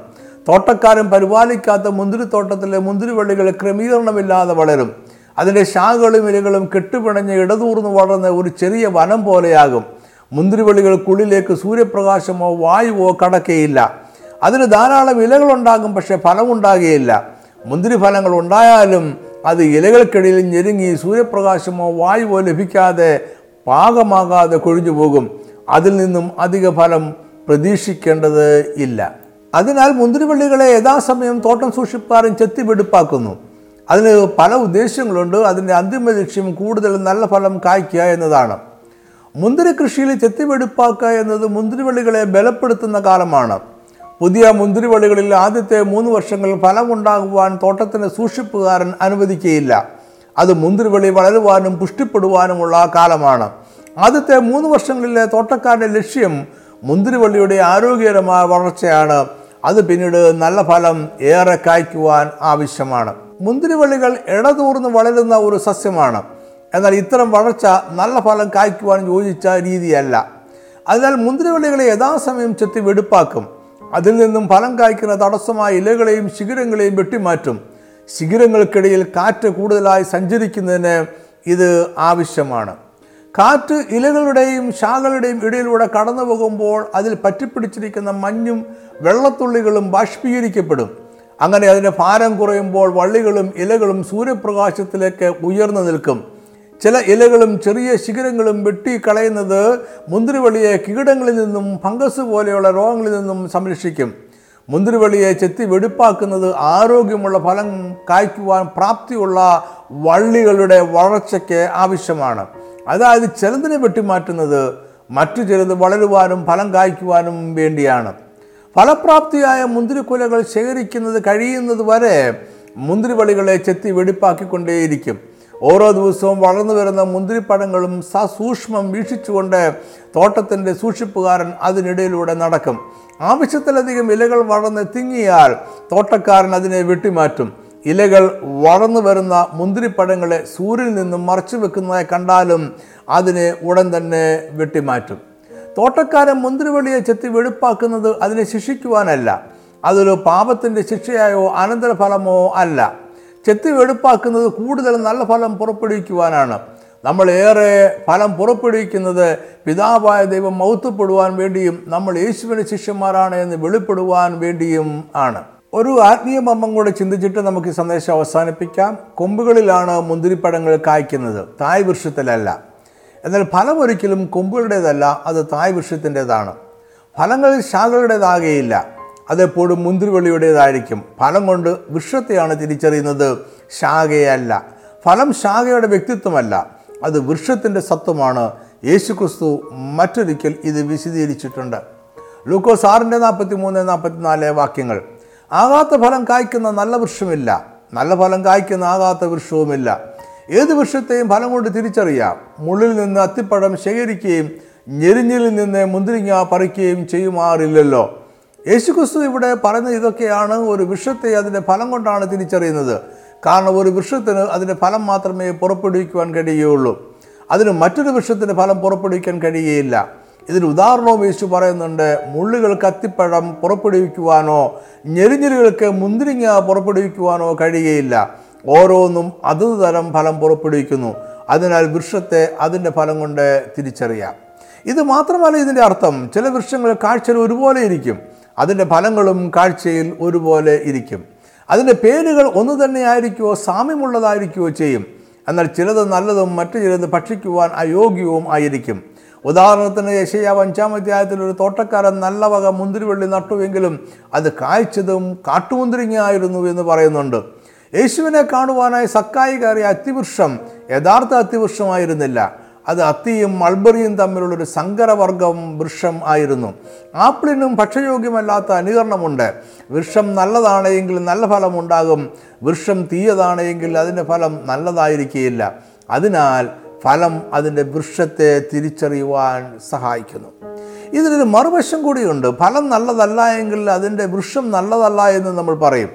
തോട്ടക്കാരൻ പരിപാലിക്കാത്ത മുന്തിരിത്തോട്ടത്തിലെ മുന്തിരിവള്ളികൾ ക്രമീകരണമില്ലാതെ വളരും. അതിന്റെ ശാഖകളും ഇലകളും കെട്ടുപിണഞ്ഞ് ഇടതൂർന്ന് വളർന്ന ഒരു ചെറിയ വനം പോലെയാകും. മുന്തിരിവള്ളികൾക്കുള്ളിലേക്ക് സൂര്യപ്രകാശമോ വായുവോ കടക്കുകയില്ല അതിന് ധാരാളം ഇലകളുണ്ടാകും പക്ഷേ ഫലമുണ്ടാകുകയില്ല. മുന്തിരി ഫലങ്ങൾ ഉണ്ടായാലും അത് ഇലകൾക്കിടയിൽ ഞെരുങ്ങി സൂര്യപ്രകാശമോ വായുവോ ലഭിക്കാതെ പാകമാകാതെ കൊഴിഞ്ഞു പോകും അതിൽ നിന്നും അധിക ഫലം പ്രതീക്ഷിക്കേണ്ടത് ഇല്ല. അതിനാൽ മുന്തിരിവള്ളികളെ യഥാസമയം തോട്ടം സൂക്ഷിപ്പാറും ചെത്തി വെടുപ്പാക്കുന്നു. അതിന് പല ഉദ്ദേശങ്ങളുണ്ട്. അതിന്റെ അന്തിമ ലക്ഷ്യം കൂടുതൽ നല്ല ഫലം കായ്ക്കുക എന്നതാണ്. മുന്തിരി കൃഷിയിൽ ചെത്തിവെടുപ്പാക്കുക എന്നത് മുന്തിരിവള്ളികളെ ബലപ്പെടുത്തുന്ന കാലമാണ്. പുതിയ മുന്തിരിവള്ളികളിൽ ആദ്യത്തെ മൂന്ന് വർഷങ്ങൾ ഫലമുണ്ടാകുവാൻ തോട്ടത്തിന് സൂക്ഷിപ്പുകാരൻ അനുവദിക്കുകയില്ല. അത് മുന്തിരിവള്ളി വളരുവാനും പുഷ്ടിപ്പെടുവാനുമുള്ള കാലമാണ്. ആദ്യത്തെ മൂന്ന് വർഷങ്ങളിലെ തോട്ടക്കാരുടെ ലക്ഷ്യം മുന്തിരിവള്ളിയുടെ ആരോഗ്യകരമായ വളർച്ചയാണ്. അത് പിന്നീട് നല്ല ഫലം ഏറെ കായ്ക്കുവാൻ ആവശ്യമാണ്. മുന്തിരിവള്ളികൾ ഇടതൂർന്ന് വളരുന്ന ഒരു സസ്യമാണ്. എന്നാൽ ഇത്തരം വളർച്ച നല്ല ഫലം കായ്ക്കുവാൻ യോജിച്ച രീതിയല്ല. അതിനാൽ മുന്തിരിവള്ളികളെ യഥാസമയം ചെത്തി വെടുപ്പാക്കും. അതിൽ നിന്നും ഫലം കായ്ക്കുന്ന തടസ്സമായ ഇലകളെയും ശിഖരങ്ങളെയും വെട്ടിമാറ്റും. ശിഖരങ്ങൾക്കിടയിൽ കാറ്റ് കൂടുതലായി സഞ്ചരിക്കുന്നതിന് ഇത് ആവശ്യമാണ്. കാറ്റ് ഇലകളുടെയും ശാഖകളുടെയും ഇടയിലൂടെ കടന്നു പോകുമ്പോൾ അതിൽ പറ്റിപ്പിടിച്ചിരിക്കുന്ന മഞ്ഞും വെള്ളത്തുള്ളികളും ബാഷ്പീകരിക്കപ്പെടും. അങ്ങനെ അതിന്റെ ഭാരം കുറയുമ്പോൾ വള്ളികളും ഇലകളും സൂര്യപ്രകാശത്തിലേക്ക് ഉയർന്നു നിൽക്കും. ചില ഇലകളും ചെറിയ ശിഖരങ്ങളും വെട്ടി കളയുന്നത് മുന്തിരിവള്ളിയെ കീടങ്ങളിൽ നിന്നും ഫംഗസ് പോലെയുള്ള രോഗങ്ങളിൽ നിന്നും സംരക്ഷിക്കും. മുന്തിരിവള്ളിയെ ചെത്തി വെടിപ്പാക്കുന്നത് ആരോഗ്യമുള്ള ഫലം കായ്ക്കുവാൻ പ്രാപ്തിയുള്ള വള്ളികളുടെ വളർച്ചയ്ക്ക് ആവശ്യമാണ്. അതായത് ചിലതിനെ വെട്ടിമാറ്റുന്നത് മറ്റു ചിലത് വളരുവാനും ഫലം കായ്ക്കുവാനും വേണ്ടിയാണ്. ഫലപ്രാപ്തിയായ മുന്തിരിക്കുലകൾ ശേഖരിക്കുന്നത് കഴിയുന്നത് വരെ മുന്തിരിവള്ളികളെ ചെത്തി വെടിപ്പാക്കിക്കൊണ്ടേയിരിക്കും. ഓരോ ദിവസവും വളർന്നു വരുന്ന മുന്തിരിപ്പഴങ്ങളും സസൂക്ഷ്മം വീക്ഷിച്ചുകൊണ്ട് തോട്ടത്തിന്റെ സൂക്ഷിപ്പുകാരൻ അതിനിടയിലൂടെ നടക്കും. ആവശ്യത്തിലധികം ഇലകൾ വളർന്ന് തിങ്ങിയാൽ തോട്ടക്കാരൻ അതിനെ വെട്ടിമാറ്റും. ഇലകൾ വളർന്നു വരുന്ന മുന്തിരിപ്പഴങ്ങളെ സൂര്യനിൽ നിന്നും മറച്ചു വെക്കുന്നതായി കണ്ടാലും അതിനെ ഉടൻ തന്നെ വെട്ടിമാറ്റും. തോട്ടക്കാരൻ മുന്തിരിവള്ളിയെ ചെത്തി വെളുപ്പാക്കുന്നത് അതിനെ ശിക്ഷിക്കുവാനല്ല. അതൊരു പാപത്തിന്റെ ശിക്ഷയായോ അനന്തരഫലമോ അല്ല. ചെത്തി വെളുപ്പാക്കുന്നത് കൂടുതൽ നല്ല ഫലം പുറപ്പെടുവിക്കുവാനാണ്. നമ്മൾ ഏറെ ഫലം പുറപ്പെടുവിക്കുന്നത് പിതാവായ ദൈവം മൗത്തപ്പെടുവാൻ വേണ്ടിയും നമ്മൾ യേശുവിന്റെ ശിഷ്യന്മാരാണ് എന്ന് വെളിപ്പെടുവാൻ വേണ്ടിയും ആണ്. ഒരു ആത്മീയ മമ്മം കൂടെ ചിന്തിച്ചിട്ട് നമുക്ക് ഈ സന്ദേശം അവസാനിപ്പിക്കാം. കൊമ്പുകളിലാണ് മുന്തിരിപ്പഴങ്ങൾ കായ്ക്കുന്നത്. തായ് വൃക്ഷത്തിലല്ല. എന്നാൽ ഫലം ഒരിക്കലും കൊമ്പുകളുടേതല്ല അത് തായ് വൃക്ഷത്തിന്റെതാണ്. ഫലങ്ങൾ ശാഖകളുടേതാകെയില്ല. അതെപ്പോഴും മുന്തിരിവള്ളിയുടേതായിരിക്കും. ഫലം കൊണ്ട് വൃക്ഷത്തെയാണ് തിരിച്ചറിയുന്നത്. ശാഖയല്ല. ഫലം ശാഖയുടെ വ്യക്തിത്വമല്ല. അത് വൃക്ഷത്തിന്റെ സത്വമാണ്. യേശുക്രിസ്തു മറ്റൊരിക്കൽ ഇത് വിശദീകരിച്ചിട്ടുണ്ട്. ലൂക്കോസ് ആറിന്റെ നാൽപ്പത്തി മൂന്ന് നാൽപ്പത്തിനാല് വാക്യങ്ങൾ. ആകാത്ത ഫലം കായ്ക്കുന്ന നല്ല വൃക്ഷമില്ല. നല്ല ഫലം കായ്ക്കുന്ന ആകാത്ത വൃക്ഷവുമില്ല. ഏത് വൃക്ഷത്തെയും ഫലം കൊണ്ട് തിരിച്ചറിയാം. മുള്ളിൽ നിന്ന് അത്തിപ്പഴം ശേഖരിക്കുകയും ഞെരിഞ്ഞിൽ നിന്ന് മുന്തിരിങ്ങ പറിക്കുകയും ചെയ്യുമാറില്ലല്ലോ. യേശുക്രിസ്തു ഇവിടെ പറയുന്നത് ഇതൊക്കെയാണ് ഒരു വൃക്ഷത്തെ അതിന്റെ ഫലം കൊണ്ടാണ് തിരിച്ചറിയുന്നത്. കാരണം ഒരു വൃക്ഷത്തിന് അതിന്റെ ഫലം മാത്രമേ പുറപ്പെടുവിക്കുവാൻ കഴിയുകയുള്ളൂ. അതിന് മറ്റൊരു വൃക്ഷത്തിന്റെ ഫലം പുറപ്പെടുവിക്കാൻ കഴിയുകയില്ല. ഇതിന് ഉദാഹരണവും യേശു പറയുന്നുണ്ട് മുള്ളുകൾ കത്തിപ്പഴം പുറപ്പെടുവിക്കുവാനോ ഞെരിഞ്ഞിലുകൾക്ക് മുന്തിരിങ്ങ പുറപ്പെടുവിക്കുവാനോ കഴിയുകയില്ല. ഓരോന്നും അതത് തരം ഫലം പുറപ്പെടുവിക്കുന്നു. അതിനാൽ വൃക്ഷത്തെ അതിന്റെ ഫലം കൊണ്ട് തിരിച്ചറിയാം. ഇത് മാത്രമല്ല ഇതിന്റെ അർത്ഥം ചില വൃക്ഷങ്ങൾ കാഴ്ചയിൽ ഒരുപോലെ ഇരിക്കും. അതിന്റെ ഫലങ്ങളും കാഴ്ചയിൽ ഒരുപോലെ ഇരിക്കും. അതിന്റെ പേരുകൾ ഒന്ന് തന്നെയായിരിക്കുമോ സാമ്യമുള്ളതായിരിക്കുമോ ചെയ്യും. എന്നാൽ ചിലത് നല്ലതും മറ്റു ചിലത് ഭക്ഷിക്കുവാൻ അയോഗ്യവും ആയിരിക്കും. ഉദാഹരണത്തിന് യശയാവ് അഞ്ചാം അധ്യായത്തിൽ ഒരു തോട്ടക്കാരൻ നല്ല വക മുന്തിരിവള്ളി നട്ടുവെങ്കിലും അത് കായ്ച്ചതും കാട്ടുമുന്തിരിങ്ങയായിരുന്നു എന്ന് പറയുന്നുണ്ട്. യേശുവിനെ കാണുവാനായി സക്കായി കയറിയ അത്തിവൃക്ഷം യഥാർത്ഥ അത്തിവൃക്ഷമായിരുന്നില്ല. അത് അത്തിയും മൾബറിയും തമ്മിലുള്ളൊരു സങ്കരവർഗം വൃക്ഷം ആയിരുന്നു. ആപ്പിളിനും ഭക്ഷ്യയോഗ്യമല്ലാത്ത അനുകരണമുണ്ട്. വൃക്ഷം നല്ലതാണെങ്കിൽ നല്ല ഫലമുണ്ടാകും. വൃക്ഷം തീയതാണെങ്കിൽ അതിന്റെ ഫലം നല്ലതായിരിക്കുകയില്ല അതിനാൽ ഫലം അതിന്റെ വൃക്ഷത്തെ തിരിച്ചറിയുവാൻ സഹായിക്കുന്നു. ഇതിനൊരു മറുവശം കൂടിയുണ്ട്. ഫലം നല്ലതല്ല എങ്കിൽ അതിന്റെ വൃക്ഷം നല്ലതല്ല എന്ന് നമ്മൾ പറയും.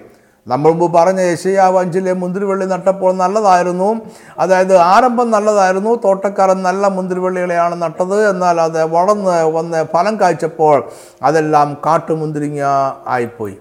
നമ്മൾ മുമ്പ് പറഞ്ഞ യശയാവ് അഞ്ചിലെ മുന്തിരിവള്ളി നട്ടപ്പോൾ നല്ലതായിരുന്നു. അതായത് ആരംഭം നല്ലതായിരുന്നു. തോട്ടക്കാരൻ നല്ല മുന്തിരിവള്ളികളെയാണ് നട്ടത്. എന്നാൽ അത് വളർന്ന് വന്ന് ഫലം കായ്ച്ചപ്പോൾ അതെല്ലാം കാട്ടുമുന്തിരിങ്ങ ആയിപ്പോയി.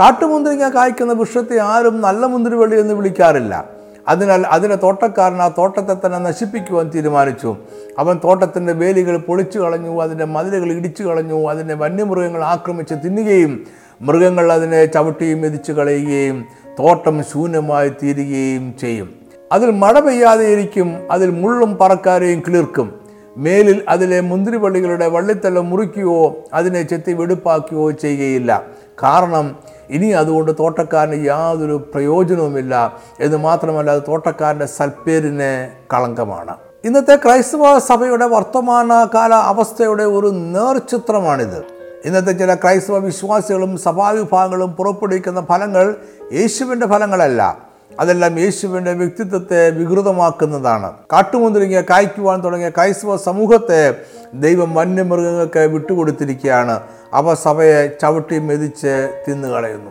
കാട്ടുമുന്തിരിങ്ങ കായ്ക്കുന്ന വൃക്ഷത്തെ ആരും നല്ല മുന്തിരിവള്ളി എന്ന് വിളിക്കാറില്ല. അതിനാൽ അതിനെ തോട്ടക്കാരൻ ആ തോട്ടത്തെ തന്നെ നശിപ്പിക്കുവാൻ തീരുമാനിച്ചു. അവൻ തോട്ടത്തിന്റെ വേലികൾ പൊളിച്ചു കളഞ്ഞു അതിന്റെ മതിലുകൾ ഇടിച്ചു കളഞ്ഞു അതിന്റെ വന്യമൃഗങ്ങൾ ആക്രമിച്ച് തിന്നുകയും മൃഗങ്ങൾ അതിനെ ചവിട്ടിയും മെതിച്ചു കളയുകയും തോട്ടം ശൂന്യമായി തീരുകയും ചെയ്യും. അതിൽ മഴ പെയ്യാതെ ഇരിക്കും അതിൽ മുള്ളും പറക്കാരെയും കിളിർക്കും. മേലിൽ അതിലെ മുന്തിരിവള്ളികളുടെ വള്ളിത്തല മുറിക്കുകയോ അതിനെ ചെത്തി വെടുപ്പാക്കുകയോ ചെയ്യുകയില്ല. കാരണം ഇനി അതുകൊണ്ട് തോട്ടക്കാരന് യാതൊരു പ്രയോജനവുമില്ല. എന്ന് മാത്രമല്ല അത് തോട്ടക്കാരന്റെ സൽപ്പേരിന് കളങ്കമാണ്. ഇന്നത്തെ ക്രൈസ്തവ സഭയുടെ വർത്തമാനകാല അവസ്ഥയുടെ ഒരു നേർചിത്രമാണിത്. ഇന്നത്തെ ചില ക്രൈസ്തവ വിശ്വാസികളും സഭാവിഭാഗങ്ങളും പുറപ്പെടുവിക്കുന്ന ഫലങ്ങൾ യേശുവിന്റെ ഫലങ്ങളല്ല. അതെല്ലാം യേശുവിന്റെ വ്യക്തിത്വത്തെ വികൃതമാക്കുന്നതാണ്. കാട്ടുമുന്തിരിങ്ങ കായ്ക്കുവാൻ തുടങ്ങിയ ക്രൈസ്തവ സമൂഹത്തെ ദൈവം വന്യമൃഗങ്ങൾക്ക് വിട്ടുകൊടുത്തിരിക്കുകയാണ്. അവ സഭയെ ചവിട്ടി മെതിച്ച് തിന്നുകളയുന്നു.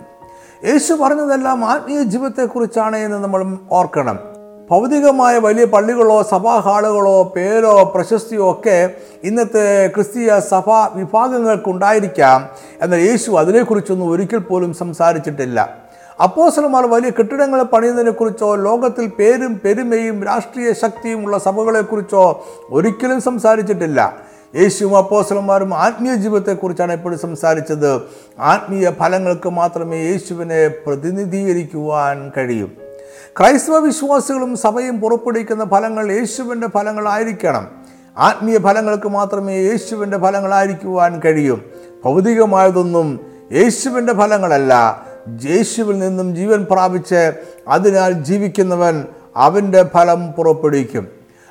യേശു പറഞ്ഞതെല്ലാം ആത്മീയ ജീവിതത്തെക്കുറിച്ചാണ് എന്ന് നമ്മൾ ഓർക്കണം. ഭൗതികമായ വലിയ പള്ളികളോ സഭാ ഹാളുകളോ പേരോ പ്രശസ്തിയോ ഒക്കെ ഇന്നത്തെ ക്രിസ്തീയ സഭാ വിഭാഗങ്ങൾക്കുണ്ടായിരിക്കാം. എന്നാൽ യേശു അതിനെക്കുറിച്ചൊന്നും ഒരിക്കൽ പോലും സംസാരിച്ചിട്ടില്ല. അപ്പോസലമാർ വലിയ കെട്ടിടങ്ങൾ പണിയുന്നതിനെക്കുറിച്ചോ ലോകത്തിൽ പേരും പെരുമയും രാഷ്ട്രീയ ശക്തിയും ഉള്ള സഭകളെക്കുറിച്ചോ ഒരിക്കലും സംസാരിച്ചിട്ടില്ല. യേശുവും അപ്പോസലന്മാരും ആത്മീയ ജീവിതത്തെക്കുറിച്ചാണ് എപ്പോഴും സംസാരിച്ചത്. ആത്മീയ ഫലങ്ങൾക്ക് മാത്രമേ യേശുവിനെ പ്രതിനിധീകരിക്കുവാൻ കഴിയൂ. ക്രൈസ്തവ വിശ്വാസികളും സഭയും പുറപ്പെടുവിക്കുന്ന ഫലങ്ങൾ യേശുവിന്റെ ഫലങ്ങളായിരിക്കണം ആത്മീയ ഫലങ്ങൾക്ക് മാത്രമേ യേശുവിന്റെ ഫലങ്ങളായിരിക്കുവാൻ കഴിയും. ഭൗതികമായതൊന്നും യേശുവിന്റെ ഫലങ്ങളല്ല. യേശുവിൽ നിന്നും ജീവൻ പ്രാപിച്ച് അതിനാൽ ജീവിക്കുന്നവൻ അവന്റെ ഫലം പുറപ്പെടുവിക്കും.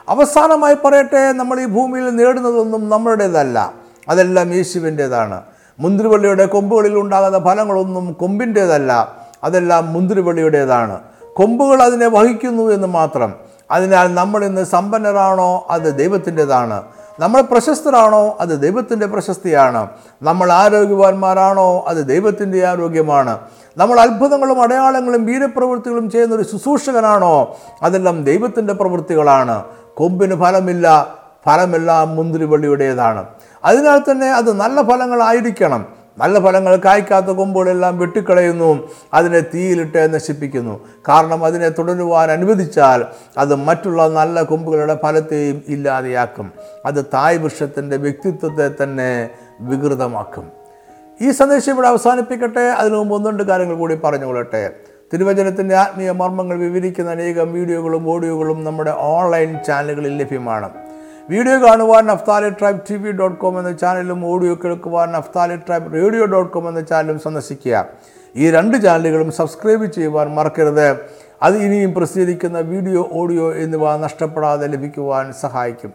അവസാനമായി പറയട്ടെ നമ്മൾ ഈ ഭൂമിയിൽ നേടുന്നതൊന്നും നമ്മളുടേതല്ല. അതെല്ലാം യേശുവിന്റേതാണ്. മുന്തിരിവള്ളിയുടെ കൊമ്പുകളിൽ ഉണ്ടാകുന്ന ഫലങ്ങളൊന്നും കൊമ്പിന്റേതല്ല. അതെല്ലാം മുന്തിരിവള്ളിയുടേതാണ്. കൊമ്പുകൾ അതിനെ വഹിക്കുന്നു എന്ന് മാത്രം. അതിനാൽ നമ്മൾ ഇന്ന് സമ്പന്നരാണോ? അത് ദൈവത്തിന്റെതാണ്. നമ്മൾ പ്രശസ്തരാണോ? അത് ദൈവത്തിന്റെ പ്രശസ്തിയാണ്. നമ്മൾ ആരോഗ്യവാന്മാരാണോ? അത് ദൈവത്തിന്റെ ആരോഗ്യമാണ്. നമ്മൾ അത്ഭുതങ്ങളും അടയാളങ്ങളും വീരപ്രവൃത്തികളും ചെയ്യുന്ന ഒരു ശുശ്രൂഷകനാണോ? അതെല്ലാം ദൈവത്തിന്റെ പ്രവൃത്തികളാണ്. കൊമ്പിന് ഫലമില്ല ഫലമെല്ലാം മുന്തിരിവള്ളിയുടേതാണ്. അതിനാൽ തന്നെ അത് നല്ല ഫലങ്ങളായിരിക്കണം. നല്ല ഫലങ്ങൾ കായ്ക്കാത്ത കൊമ്പുകളെല്ലാം വെട്ടിക്കളയുന്നു. അതിനെ തീയിലിട്ട് നശിപ്പിക്കുന്നു. കാരണം അതിനെ തുടരുവാൻ അനുവദിച്ചാൽ അത് മറ്റുള്ള നല്ല കൊമ്പുകളുടെ ഫലത്തെയും ഇല്ലാതെയാക്കും. അത് തായ് വൃക്ഷത്തിന്റെ വ്യക്തിത്വത്തെ തന്നെ വികൃതമാക്കും. ഈ സന്ദേശം ഇവിടെ അവസാനിപ്പിക്കട്ടെ. അതിനു മുമ്പ് ഒന്നുണ്ട് കാര്യങ്ങൾ കൂടി പറഞ്ഞുകൊള്ളട്ടെ. തിരുവചനത്തിന്റെ ആത്മീയ മർമ്മങ്ങൾ വിവരിക്കുന്ന അനേകം വീഡിയോകളും ഓഡിയോകളും നമ്മുടെ ഓൺലൈൻ ചാനലുകളിൽ ലഭ്യമാണ്. വീഡിയോ കാണുവാൻ Naphtali tribe T V dot com എന്ന ചാനലും ഓഡിയോ കേൾക്കുവാൻ Naphtali tribe radio dot com എന്ന ചാനലും സന്ദർശിക്കുക. ഈ രണ്ട് ചാനലുകളും സബ്സ്ക്രൈബ് ചെയ്യുവാൻ മറക്കരുത്. അത് ഇനിയും പ്രസിദ്ധീകരിക്കുന്ന വീഡിയോ ഓഡിയോ എന്നിവ നഷ്ടപ്പെടാതെ ലഭിക്കുവാൻ സഹായിക്കും.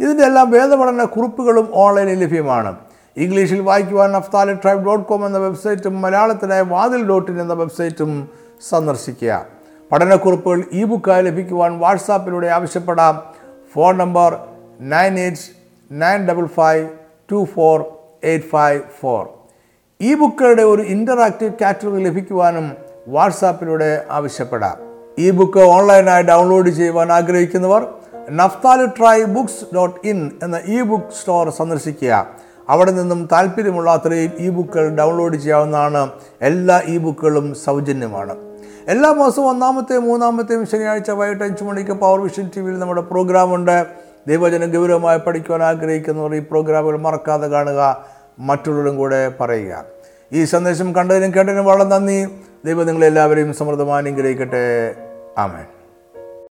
ഇതിന്റെ എല്ലാം വേദപഠന കുറിപ്പുകളും ഓൺലൈനിൽ ലഭ്യമാണ്. ഇംഗ്ലീഷിൽ വായിക്കുവാൻ നഫ്താലി ട്രൈബ് ഡോട്ട് കോം എന്ന വെബ്സൈറ്റും മലയാളത്തിനായി വാതിൽ ഡോട്ട് ഇൻ എന്ന വെബ്സൈറ്റും സന്ദർശിക്കുക. പഠനക്കുറിപ്പുകൾ ഇ ബുക്കായി ലഭിക്കുവാൻ വാട്സാപ്പിലൂടെ ആവശ്യപ്പെടാം. Phone number nine eight nine double five two four eight five four. ഈ ബുക്കുകളുടെ ഒരു ഇന്ററാക്റ്റീവ് കാറ്റഗറി ലഭിക്കുവാനും വാട്സാപ്പിലൂടെ ആവശ്യപ്പെടാം. ഈ ബുക്ക് ഓൺലൈനായി ഡൗൺലോഡ് ചെയ്യുവാൻ ആഗ്രഹിക്കുന്നവർ Naphtali tri books dot in എന്ന ഇ ബുക്ക് സ്റ്റോർ സന്ദർശിക്കുക. അവിടെ നിന്നും താല്പര്യമുള്ള അത്രയും ഇ ബുക്കുകൾ ഡൗൺലോഡ് ചെയ്യാവുന്നതാണ് എല്ലാ ഇ ബുക്കുകളും സൗജന്യമാണ്. എല്ലാ മാസവും ഒന്നാമത്തെയും മൂന്നാമത്തെയും ശനിയാഴ്ച വൈകിട്ട് അഞ്ച് മണിക്ക് പവർ വിഷൻ ടി വിയിൽ നമ്മുടെ പ്രോഗ്രാമുണ്ട് ദൈവജനം ഗൗരവമായി പഠിക്കുവാൻ ആഗ്രഹിക്കുന്നവർ ഈ പ്രോഗ്രാമുകൾ മറക്കാതെ കാണുക. മറ്റുള്ളവരും കൂടെ പറയുക. ഈ സന്ദേശം കണ്ടതിനും കേട്ടതിനും വളരെ നന്ദി. ദൈവം നിങ്ങളെല്ലാവരെയും സമൃദ്ധമായി അനുഗ്രഹിക്കട്ടെ. ആമേൻ.